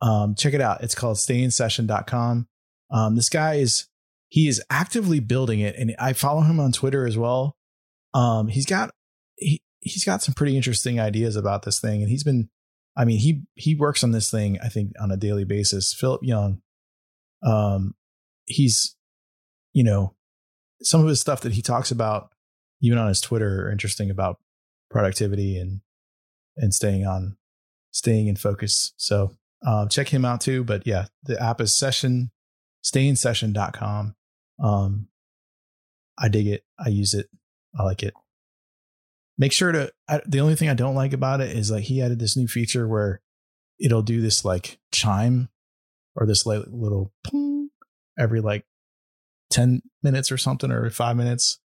um, check it out. It's called stayinsession.com. Um, this guy is he is actively building it, and I follow him on Twitter as well. Um, he's got he he's got some pretty interesting ideas about this thing, and he's been I mean he he works on this thing I think on a daily basis. Philip Young, um, he's you know some of his stuff that he talks about even on his Twitter are interesting about productivity and and staying on staying in focus. So um, check him out too. But yeah, the app is session stayinsession.com. Um I dig it. I use it. I like it. Make sure to I, the only thing I don't like about it is like he added this new feature where it'll do this like chime or this like little every like 10 minutes or something or 5 minutes.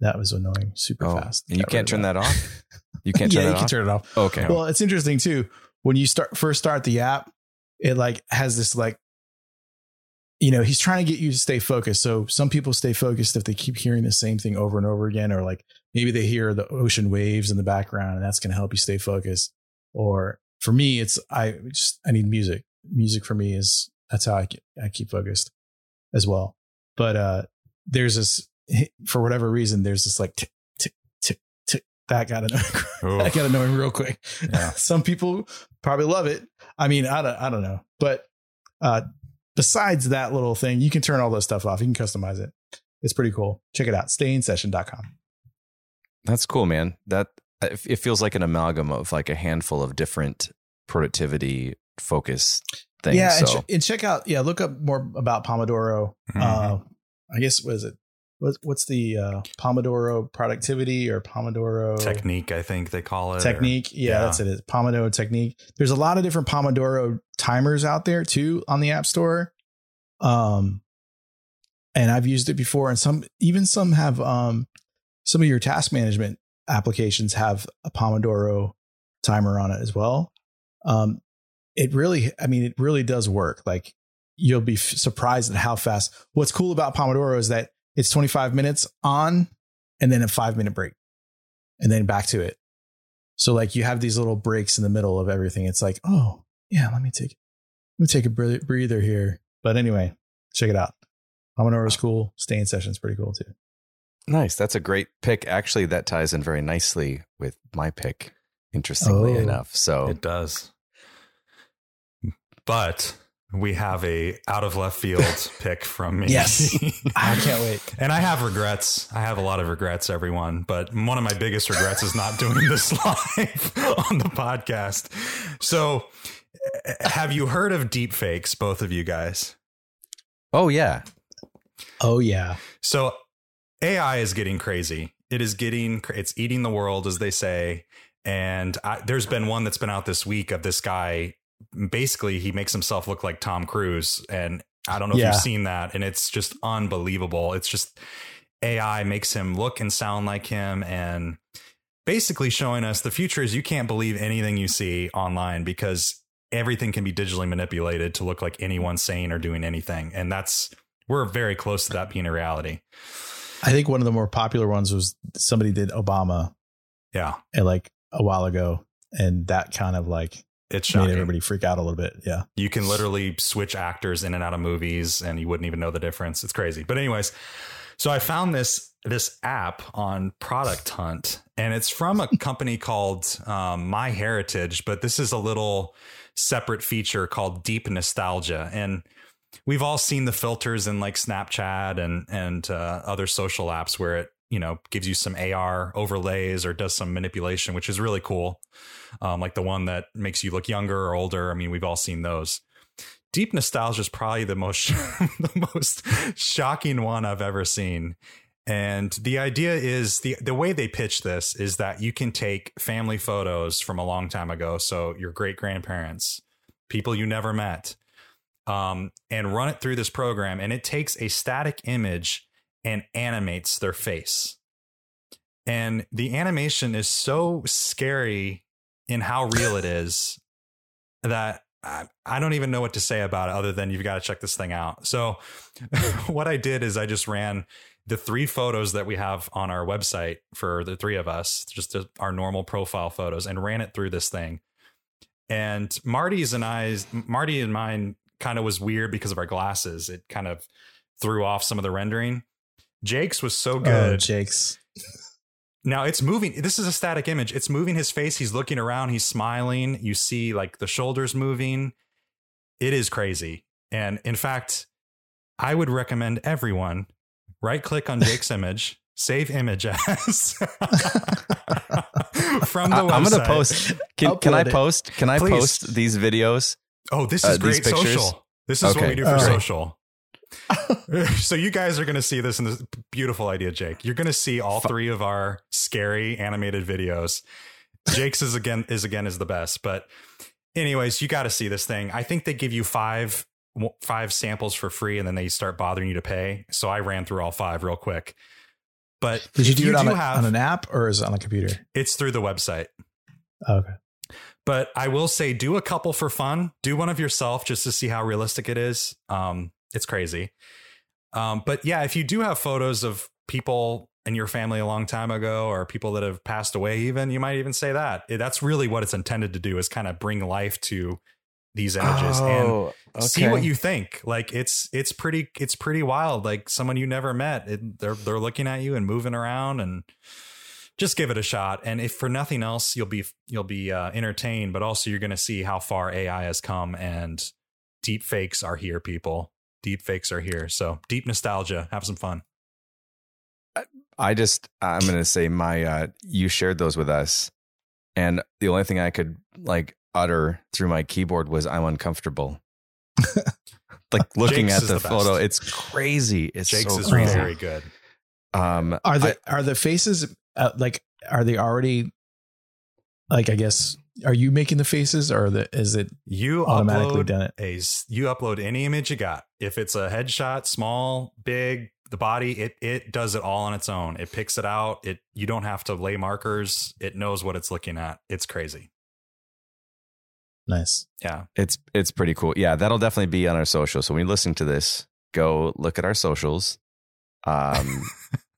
That was annoying super Oh, fast. and you can't turn of that off? You can't yeah, turn you that can turn it off. Okay. Well, it's interesting too. When you start first start the app, it like has this like, you know, he's trying to get you to stay focused. So some people stay focused if they keep hearing the same thing over and over again, or like maybe they hear the ocean waves in the background, and that's going to help you stay focused. Or for me, it's I just I need music. Music for me is that's how I I keep focused as well. But uh there's this for whatever reason there's this like tick tick tick tick that got annoying. I got annoying real quick. Yeah. Some people probably love it. I mean, I don't, I don't know. But uh, besides that little thing, you can turn all this stuff off. You can customize it. It's pretty cool. Check it out. Stayinsession.com. That's cool, man. That it feels like an amalgam of like a handful of different productivity focus things. Yeah. And, ch- and check out, yeah, look up more about Pomodoro. Mhm. Uh, I guess, was it? What, what's the uh, Pomodoro productivity or Pomodoro Technique, I think they call it. or- technique. Yeah, yeah. that's it. It's Pomodoro technique. There's a lot of different Pomodoro timers out there too on the App Store. Um, and I've used it before, and some even some have um some of your task management applications have a Pomodoro timer on it as well. Um, it really, I mean, it really does work. Like you'll be f- surprised at how fast. What's cool about Pomodoro is that it's 25 minutes on and then a five minute break and then back to it. So like you have these little breaks in the middle of everything. It's like, oh yeah, let me take let me take a breather breather here. But anyway, check it out. Pomodoro is cool. Stay in session is pretty cool too. Nice. That's a great pick. Actually, that ties in very nicely with my pick, interestingly Oh. enough. So It does. But we have a out of left field pick from me. Yes. I can't wait. And I have regrets. I have a lot of regrets, everyone. But one of my biggest regrets is not doing this live on the podcast. So, eh, have you heard of deep fakes, both of you guys? Oh yeah. Oh yeah. So, AI is getting crazy. It is getting, it's eating the world, as they say. And I, there's been one that's been out this week of this guy. Basically, he makes himself look like Tom Cruise. And I don't know if you've seen that. And it's just unbelievable. It's just AI makes him look and sound like him. And basically showing us the future is you can't believe anything you see online because everything can be digitally manipulated to look like anyone saying or doing anything. And that's, we're very close to that being a reality. I think one of the more popular ones was somebody did Obama Yeah. uh, like a while ago, and that kind of like It's made everybody freak out a little bit. Yeah. You can literally switch actors in and out of movies and you wouldn't even know the difference. It's crazy. But anyways, so I found this this app on Product Hunt and it's from a company called um, My Heritage, but this is a little separate feature called Deep Nostalgia and we've all seen the filters in like Snapchat and and uh, other social apps where it you know gives you some AR overlays or does some manipulation, which is really cool. Um, like the one that makes you look younger or older. I mean, we've all seen those. Deep nostalgia is probably the most the most shocking one I've ever seen. And the idea is the the way they pitch this is that you can take family photos from a long time ago, so your great grandparents, people you never met, um, and run it through this program, and it takes a static image and animates their face. And the animation is so scary in how real it is that I, I don't even know what to say about it other than you've got to check this thing out. So, what I did is I just ran the three photos that we have on our website for the three of us, just our normal profile photos, and ran it through this thing. And Marty's and I's, Marty and mine kind of was weird because of our glasses. It kind of threw off some of the rendering. Jake's was so Oh, good. Jake's. Now it's moving. This is a static image. It's moving his face. He's looking around. He's smiling. You see like the shoulders moving. It is crazy. And in fact, I would recommend everyone right click on Jake's image, save image as from the I, website. am gonna post. Can, can I post? Can I Please. post these videos? Oh, this uh, is these great social. This is what we do for All right. social. so you guys are going to see this in this beautiful idea, Jake. You're going to see all three of our scary animated videos. Jake's is again is again is the best, but anyways, you got to see this thing. I think they give you five five samples for free, and then they start bothering you to pay. So I ran through all five real quick. But Did you do it on, a, have, on an app or is it on a computer? it's through the website. Okay. But I will say, do a couple for fun. Do one of yourself just to see how realistic it is. Um, it's crazy. Um, but yeah, if you do have photos of people in your family a long time ago or people that have passed away, even you might even say that that's really what it's intended to do is kind of bring life to these images and Oh, see what you think. Like it's it's pretty it's pretty wild. Like someone you never met, it, they're they're looking at you and moving around and just give it a shot. And if for nothing else, you'll be you'll be uh, entertained, but also you're going to see how far AI has come and deep fakes are here. People, deep fakes are here. So deep nostalgia. Have some fun. I just I'm gonna say my uh you shared those with us and the only thing I could like utter through my keyboard was I'm uncomfortable. like looking Jake's at is the, the best. photo, it's crazy. It's Jake's so is crazy. very good. Um Are the I- are the faces uh, like are they already like I guess are you making the faces or the is it You automatically done it? a s- you upload any image you got. If it's a headshot, small, big, the body, it it does it all on its own. It picks it out. It you don't have to lay markers. It knows what it's looking at. It's crazy. Nice. Yeah. it's it's pretty cool. Yeah, that'll definitely be on our social. So when you listen to this, go look at our socials. Um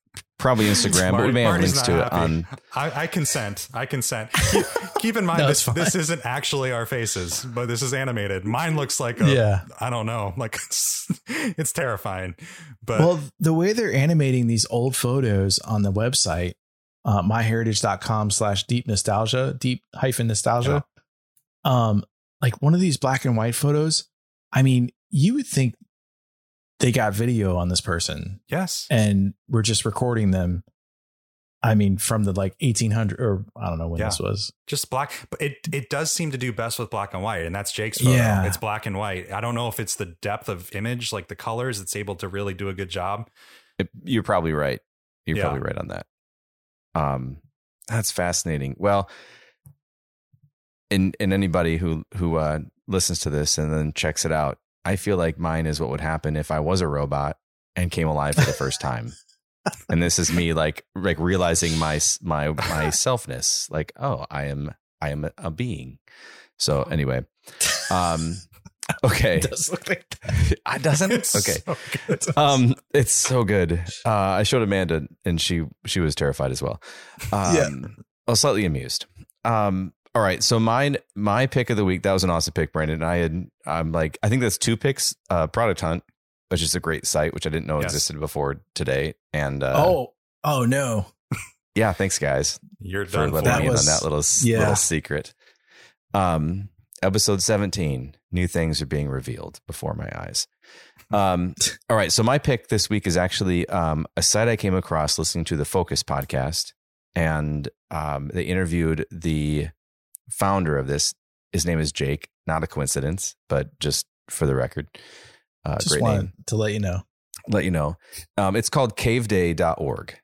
probably Instagram, but we may have Marty's links not to it on. I, I consent. I consent. Keep, keep in mind No, this it's this isn't actually our faces, but this is animated. Mine looks like a Yeah. I don't know, like it's, it's terrifying. But well, the way they're animating these old photos on the website, uh, myheritage.com slash deep nostalgia, deep hyphen nostalgia. Um, like one of these black and white photos, I mean, you would think they got video on this person yes, and we're just recording them. I mean, from the like 1800 or I don't know when Yeah. this was. just black. But it it does seem to do best with black and white, and that's Jake's photo. Yeah. It's black and white. I don't know if it's the depth of image, like the colors. It's able to really do a good job. It- You're probably right. You're Yeah. probably right on that. Um, that's fascinating. Well, and and anybody who who uh, listens to this and then checks it out, I feel like mine is what would happen if I was a robot and came alive for the first time. and this is me like like realizing my my my selfness. Like, oh, I am I am a, a being. So anyway, um, okay, It does look like that. it doesn't. It's Okay, so um, it's so good. Uh, I showed Amanda, and she she was terrified as well. Um, Yeah. well, slightly amused. Um, all right, so mine my pick of the week. That was an awesome pick, Brandon. I had I'm like I think that's two picks. Uh, Product Hunt, which is a great site, which I didn't know Yes. existed before today. And uh, oh, oh no. yeah, thanks guys You're for letting That me in was- on that little yeah. little secret. Um, episode 17, new things are being revealed before my eyes. Um, all right, so my pick this week is actually um, a site I came across listening to the Focus podcast, and um, they interviewed the founder of this. His name is Jake. Not a coincidence, but just for the record, uh, Just great name to let you know. let you know. Um, it's called caveday.org.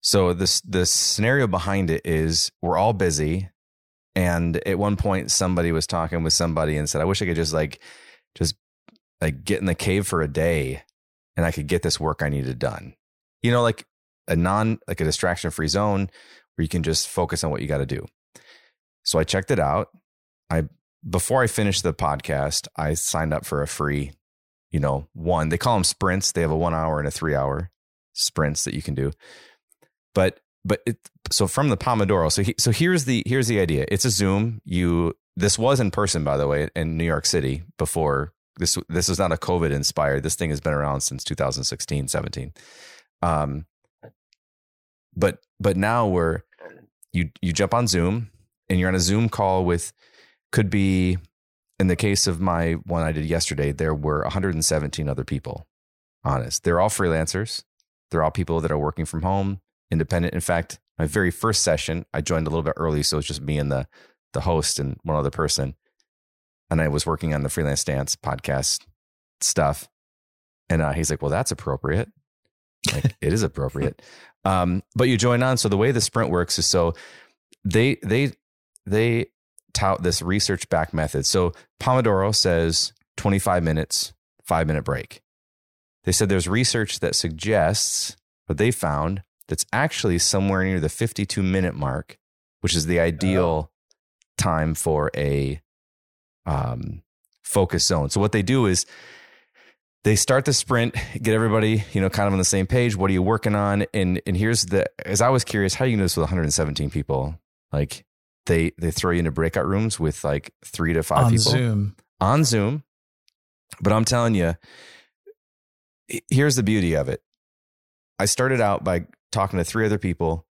So this the scenario behind it is we're all busy and at one point somebody was talking with somebody and said, I wish I could just like just like get in the cave for a day and I could get this work I needed done. You know, like a non like a distraction free zone where you can just focus on what you got to do. So I checked it out. I before I finished the podcast, I signed up for a free you know, one. They call them sprints. They have a one hour and a three hour sprints that you can do. But but it so from the Pomodoro. So he, so here's the here's the idea. It's a Zoom. You this was in person by the way in New York City before this this is not a COVID inspired. This thing has been around since 2016, 17. Um but but now we're you you jump on Zoom and you're on a Zoom call with could be in the case of my one I did yesterday, there were 117 other people. Honest, they're all freelancers. They're all people that are working from home, independent. In fact, my very first session, I joined a little bit early, so it's just me and the the host and one other person, and I was working on the freelance dance podcast stuff. And uh, he's like, "Well, that's appropriate." Like it is appropriate. Um, but you join on. So the way the sprint works is so they they they tout this research back method. So Pomodoro says 25 minutes, five minute break. They said there's research that suggests what they found that's actually somewhere near the 52 minute mark, which is the ideal time for a um, focus zone. So what they do is they start the sprint, get everybody, you know, kind of on the same page. What are you working on? And and here's the as I was curious, how do you do this with 117 people? Like they they throw you into breakout rooms with like three to five on people Zoom. on Zoom. But I'm telling you, here's the beauty of it. I started out by talking to three other people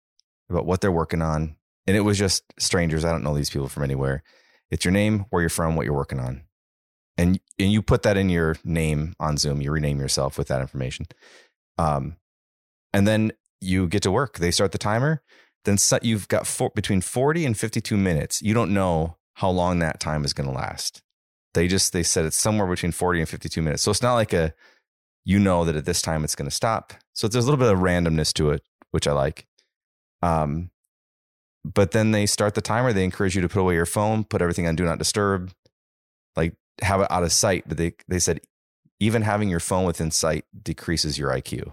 about what they're working on, and it was just strangers. I don't know these people from anywhere. It's your name, where you're from, what you're working on, and and you put that in your name on Zoom. You rename yourself with that information, um, and then you get to work. They start the timer. Then so, you've got four, between 40 and 52 minutes. You don't know how long that time is going to last. They just they said it's somewhere between 40 and 52 minutes. So it's not like a you know that at this time it's going to stop. So there's a little bit of randomness to it, which I like. Um, but then they start the timer. They encourage you to put away your phone, put everything on do not disturb, like have it out of sight. But they they said even having your phone within sight decreases your IQ,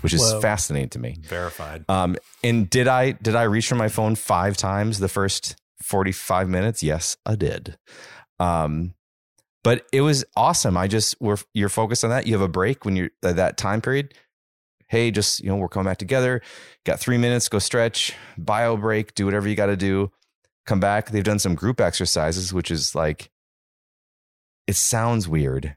which is Whoa. fascinating to me. Verified. Um, and did I did I reach for my phone five times the first forty five minutes? Yes, I did. Um, but it was awesome. I just were you're focused on that. You have a break when you're at that time period. hey, just, you know, we're coming back together. Got three minutes, go stretch, bio break, do whatever you got to do. Come back. They've done some group exercises, which is like, it sounds weird.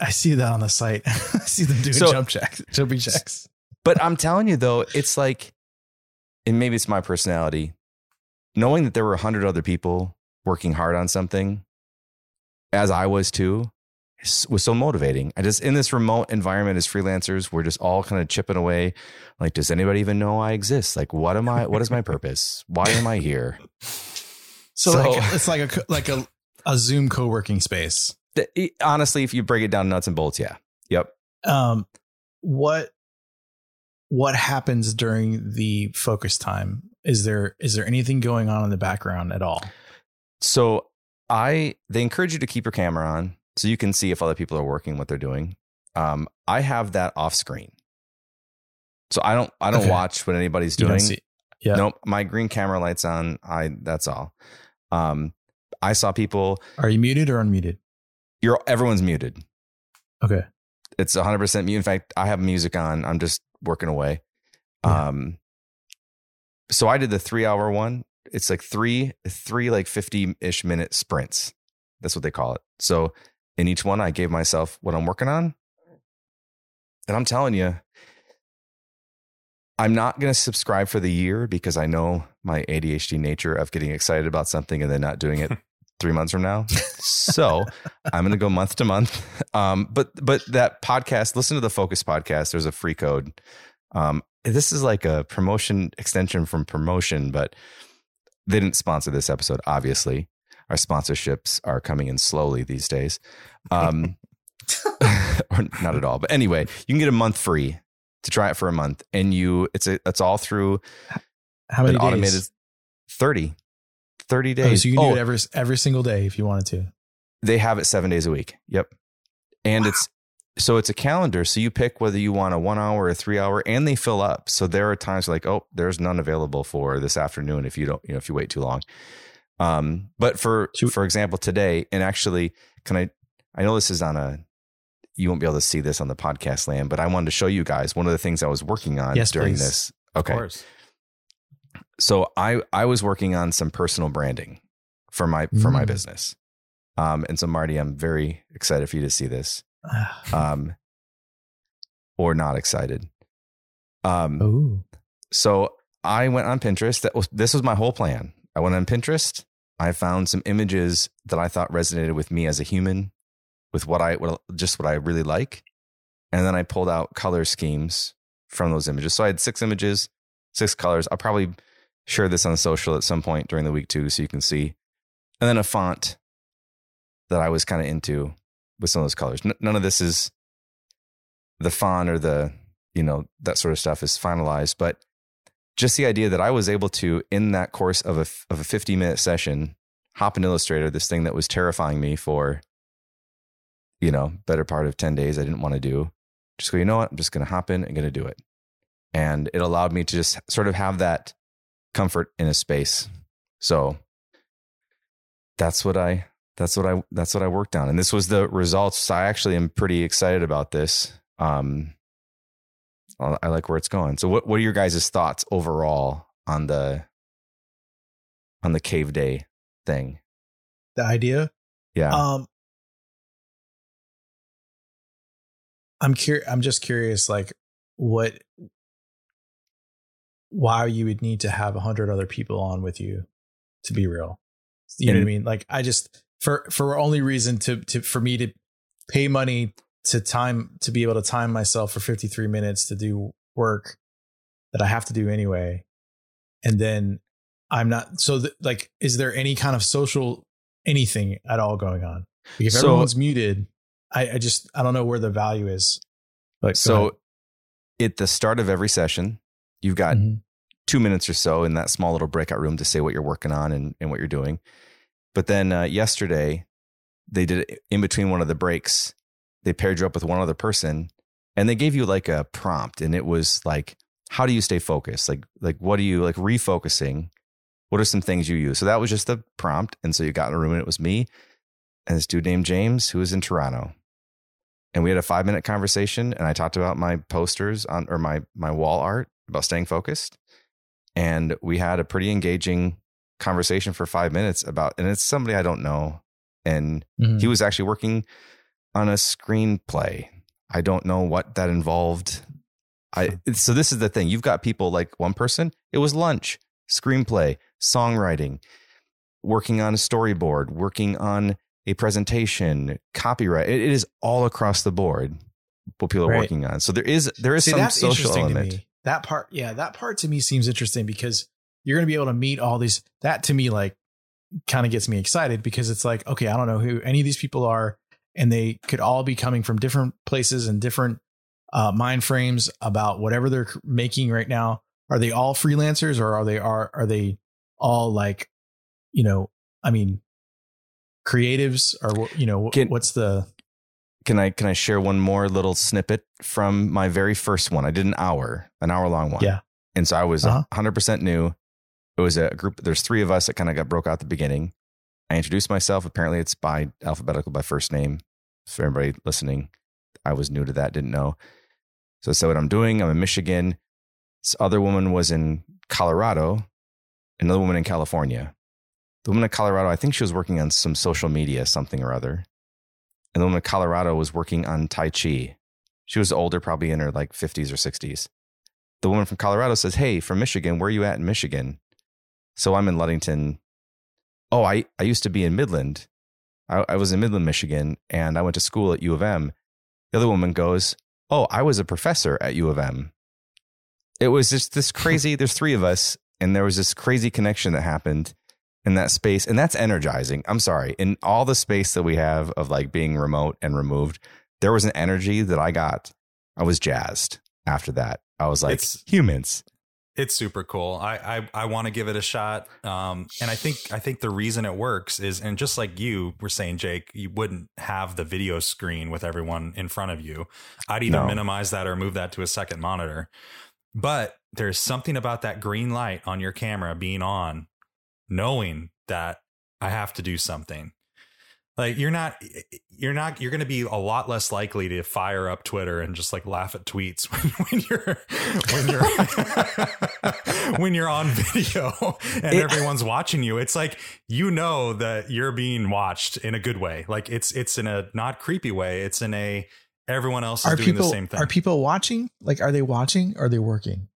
I see, that on the site. I see them doing So- jump checks, jumping checks. But I'm telling you though, it's like, and maybe it's my personality, knowing that there were a hundred other people working hard on something, as I was too, was so motivating. I just in this remote environment as freelancers, we're just all kind of chipping away. Like, does anybody even know I exist? Like, what am I? What is my purpose? Why am I here? So, So- like, it's like a like a a Zoom co-working space. The- it- honestly, if you break it down nuts and bolts, yeah, yep. Um, what what happens during the focus time? Is there is there anything going on in the background at all? So I they encourage you to keep your camera on so you can see if other people are working what they're doing. Um, I have that off screen, so I don't I don't Okay. watch what anybody's doing. Yeah. Nope, my green camera lights on. I that's all. Um, I saw people. Are you muted or unmuted? You're everyone's muted. Okay. It's 100 percent mute. In fact, I have music on. I'm just working away. Yeah. Um, so I did the three hour one. It's like three three like 50 ish minute sprints. That's what they call it. So in each one, I gave myself what I'm working on, and I'm telling you, I'm not going to subscribe for the year because I know my ADHD nature of getting excited about something and then not doing it three months from now. So I'm going to go month to month. Um, but but that podcast, listen to the Focus podcast. There's a free code. Um, this is like a promotion extension from promotion, but they didn't sponsor this episode. Obviously, our sponsorships are coming in slowly these days, um, or not at all. But anyway, you can get a month free to try it for a month, and you it's a, it's all through How many an days? Automated 30, 30 Oh, days. so you can Oh, do it every every single day if you wanted to. they have it seven days a week. Yep. And it's so it's a calendar. So you pick whether you want a one hour or a three hour and they fill up. So there are times like, oh, there's none available for this afternoon if you don't, you know, if you wait too long. Um, but for for example, today, and actually, can I I know this is on a you won't be able to see this on the podcast land, but I wanted to show you guys one of the things I was working on Yes, during please. this. Of Okay. course. So I I was working on some personal branding for my for my Mm. business. Um, and so Marty, I'm very excited for you to see this. Um, or not excited. Um, oh, so I went on Pinterest. That was this was my whole plan. I went on Pinterest. I found some images that I thought resonated with me as a human, with what I what, just what I really like, and then I pulled out color schemes from those images. So I had six images, six colors. I'll probably share this on social at some point during the week too, so you can see, and then a font that I was kind of into with some of those colors. N- none of this is the font or the you know that sort of stuff is finalized, but just the idea that I was able to, in that course of a of a fifty minute session, hop in Illustrator, this thing that was terrifying me for, you know, better part of ten days. I didn't want to do. Just go, you know what? I'm just going to hop in and going to do it, and it allowed me to just sort of have that comfort in a space. So that's what I that's what I that's what I worked on, and this was the results. So I actually am pretty excited about this. Um, I like where it's going. So, what what are your guys' thoughts overall on the on the cave day thing? the idea. Yeah, Um, I'm curious. I'm just curious, like what, why you would need to have a hundred other people on with you to be real. You know what I mean? Like I just for for only reason to to for me to pay money to time to be able to time myself for 53 minutes to do work that I have to do anyway, and then I'm not so th- like. Is there any kind of social anything at all going on? If So- everyone's muted, I, I just I don't know where the value is. Like so at the start of every session, you've got. Mhm. two minutes or so in that small little breakout room to say what you're working on and, and what you're doing. But then uh, yesterday, they did it in between one of the breaks. They paired you up with one other person, and they gave you like a prompt, and it was like, "How do you stay focused? Like, like what do you like refocusing? What are some things you use?" So that was just the prompt, and so you got in a room, and it was me and this dude named James who was in Toronto, and we had a five minute conversation and I talked about my posters on or my my wall art about staying focused. And we had a pretty engaging conversation for five minutes about and it's somebody I don't know. And Mhm. he was actually working on a screenplay. I don't know what that involved. I so this is the thing. You've got people like one person, it was lunch, screenplay, songwriting, working on a storyboard, working on a presentation, copyright. It, it is all across the board what people are Right. working on. So there is there is See, some social element. That part, yeah, that part to me seems interesting because you're going to be able to meet all these. That to me, like, kind of gets me excited because it's like, okay, I don't know who any of these people are, and they could all be coming from different places and different uh, mind frames about whatever they're making right now. Are they all freelancers or are they are are they all like, you know, I mean, creatives or you know, Can- what's the Can I can I share one more little snippet from my very first one? I did an hour, an hour long one. Yeah. And so I was Uh-huh. 100% new. It was a group there's three of us that kind of got broke out at the beginning. I introduced myself. Apparently it's by alphabetical by first name. For everybody listening, I was new to that, didn't know. So I said what I'm doing. I'm in Michigan. This other woman was in Colorado, another woman in California. The woman in Colorado, I think she was working on some social media, something or other and the woman in Colorado was working on Tai Chi. She was older, probably in her like 50s or 60s. The woman from Colorado says, Hey, from Michigan, where are you at in Michigan? So I'm in Ludington. Oh, I, I used to be in Midland. I, I was in Midland, Michigan, and I went to school at U of M. The other woman goes, Oh, I was a professor at U of M. It was just this crazy, there's three of us, and there was this crazy connection that happened in that space and that's energizing i'm sorry in all the space that we have of like being remote and removed there was an energy that i got i was jazzed after that i was like It's- humans It's super cool. I I, I want to give it a shot. Um, and I think I think the reason it works is, and just like you were saying, Jake, you wouldn't have the video screen with everyone in front of you. I'd either No. minimize that or move that to a second monitor. But there's something about that green light on your camera being on, knowing that I have to do something. Like you're not, you're not, you're going to be a lot less likely to fire up Twitter and just like laugh at tweets when, when you're when you're when you're on video and It- everyone's watching you. It's like you know that you're being watched in a good way. Like it's it's in a not creepy way. It's in a everyone else is are doing people the same thing. are people watching? Like, are they watching? Or are they working?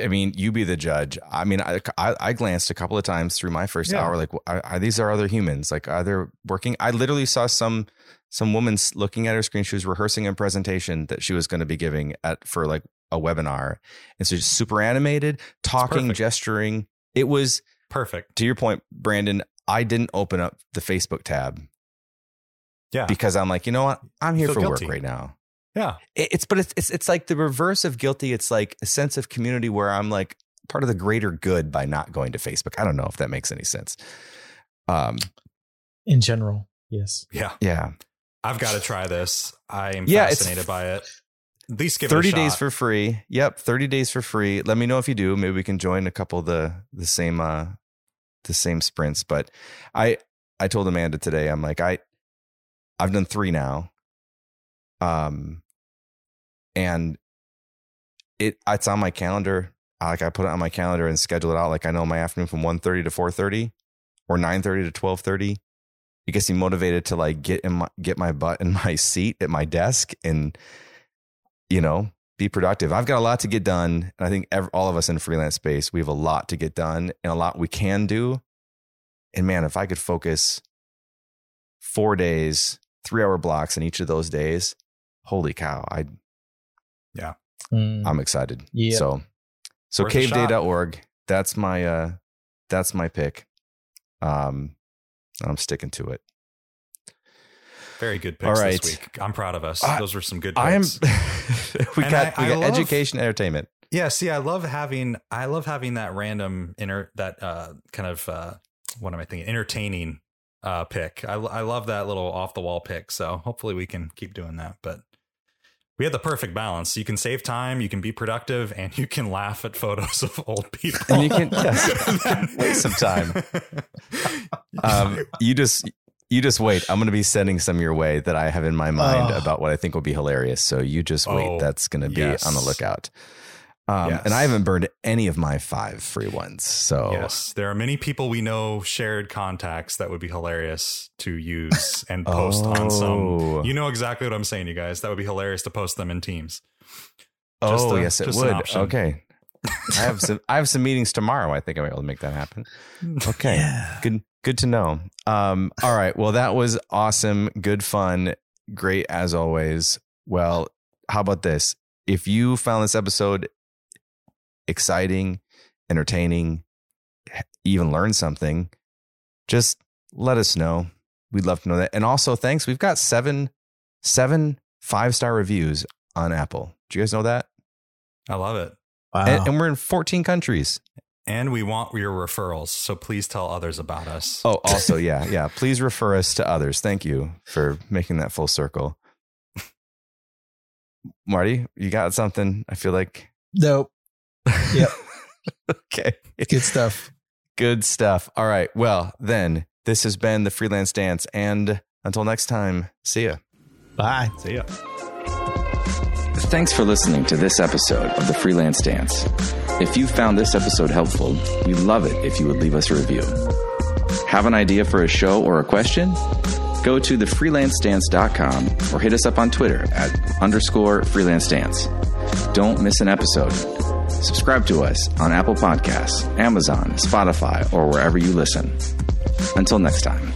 I mean you be the judge i mean i i, I glanced a couple of times through my first Yeah. hour like are, are these are other humans like are they working i literally saw some some woman looking at her screen she was rehearsing a presentation that she was going to be giving at for like a webinar and so just super animated talking gesturing it was Perfect. to your point, Brandon, I didn't open up the Facebook tab Yeah. because I'm like, you know what? I'm here Feel for guilty. work right now. Yeah. It's but it's, it's it's like the reverse of guilty. It's like a sense of community where I'm like part of the greater good by not going to Facebook. I don't know if that makes any sense. Um, In general, yes. Yeah. yeah, I've got to try this. I am Yeah, it's- fascinated by it. At least give thirty it a days for free. Yep, thirty days for free. Let me know if you do. Maybe we can join a couple of the the same uh the same sprints. But I I told Amanda today. I'm like I I've done three now. Um, and it it's on my calendar. I- Like I put it on my calendar and schedule it out. Like I know my afternoon from 1.30 to four thirty, or nine thirty to twelve thirty. It gets me motivated to like get in my get my butt in my seat at my desk and you know be productive. I've got a lot to get done, and I think all of us in freelance space we have a lot to get done and a lot we can do. And man, if I could focus four days, three hour blocks in each of those days, holy cow! I Mm. I'm excited. Yeah. So so Worth a shot. caveday.org. That's my uh that's my pick. Um I'm sticking to it. Very good picks All right. this week. I'm proud of us. I- Those were some good picks. I am we And got I- we I got love- education entertainment. Yeah, see, I love having I love having that random inner that uh kind of uh what am I thinking? Entertaining uh pick. I I love that little off the wall pick. So hopefully we can keep doing that. But we have the perfect balance. You can save time, you can be productive, and you can laugh at photos of old people. And you can- yes, you waste some time. Um you just you just wait. I'm going to be sending some your way that I have in my mind Oh. about what I think will be hilarious. So you just wait. Oh, That's going to be yes. on the lookout. Um, Yes. And I haven't burned any of my five free ones. So Yes, there are many people we know shared contacts that would be hilarious to use and post on Oh. some. You know exactly what I'm saying, you guys. That would be hilarious to post them in teams. Just oh a- yes, it would. Okay. I have some. I have some meetings tomorrow. I think I'm able to make that happen. Okay. Yeah. Good. Good to know. Um. All right. Well, that was awesome. Good fun. Great as always. Well, how about this? If you found this episode exciting, entertaining, even learn something, just let us know. We'd love to know that. And also, thanks. We've got seven, seven five star reviews on Apple. Do you guys know that? I love it. Wow. And, and we're in 14 countries. And we want your referrals, so please tell others about us. Oh, also, yeah, yeah. Please refer us to others. Thank you for making that full circle. Marty, you got something? I feel like nope. Yep. okay. Good stuff. Good stuff. All right. Well, then, this has been the Freelance Dance. And until next time, see ya. Bye. See ya. Thanks for listening to this episode of The Freelance Dance. If you found this episode helpful, we'd love it if you would leave us a review. Have an idea for a show or a question? Go to thefreelancedance.com or hit us up on Twitter at underscore freelance dance. Don't miss an episode. Subscribe to us on Apple Podcasts, Amazon, Spotify, or wherever you listen. Until next time.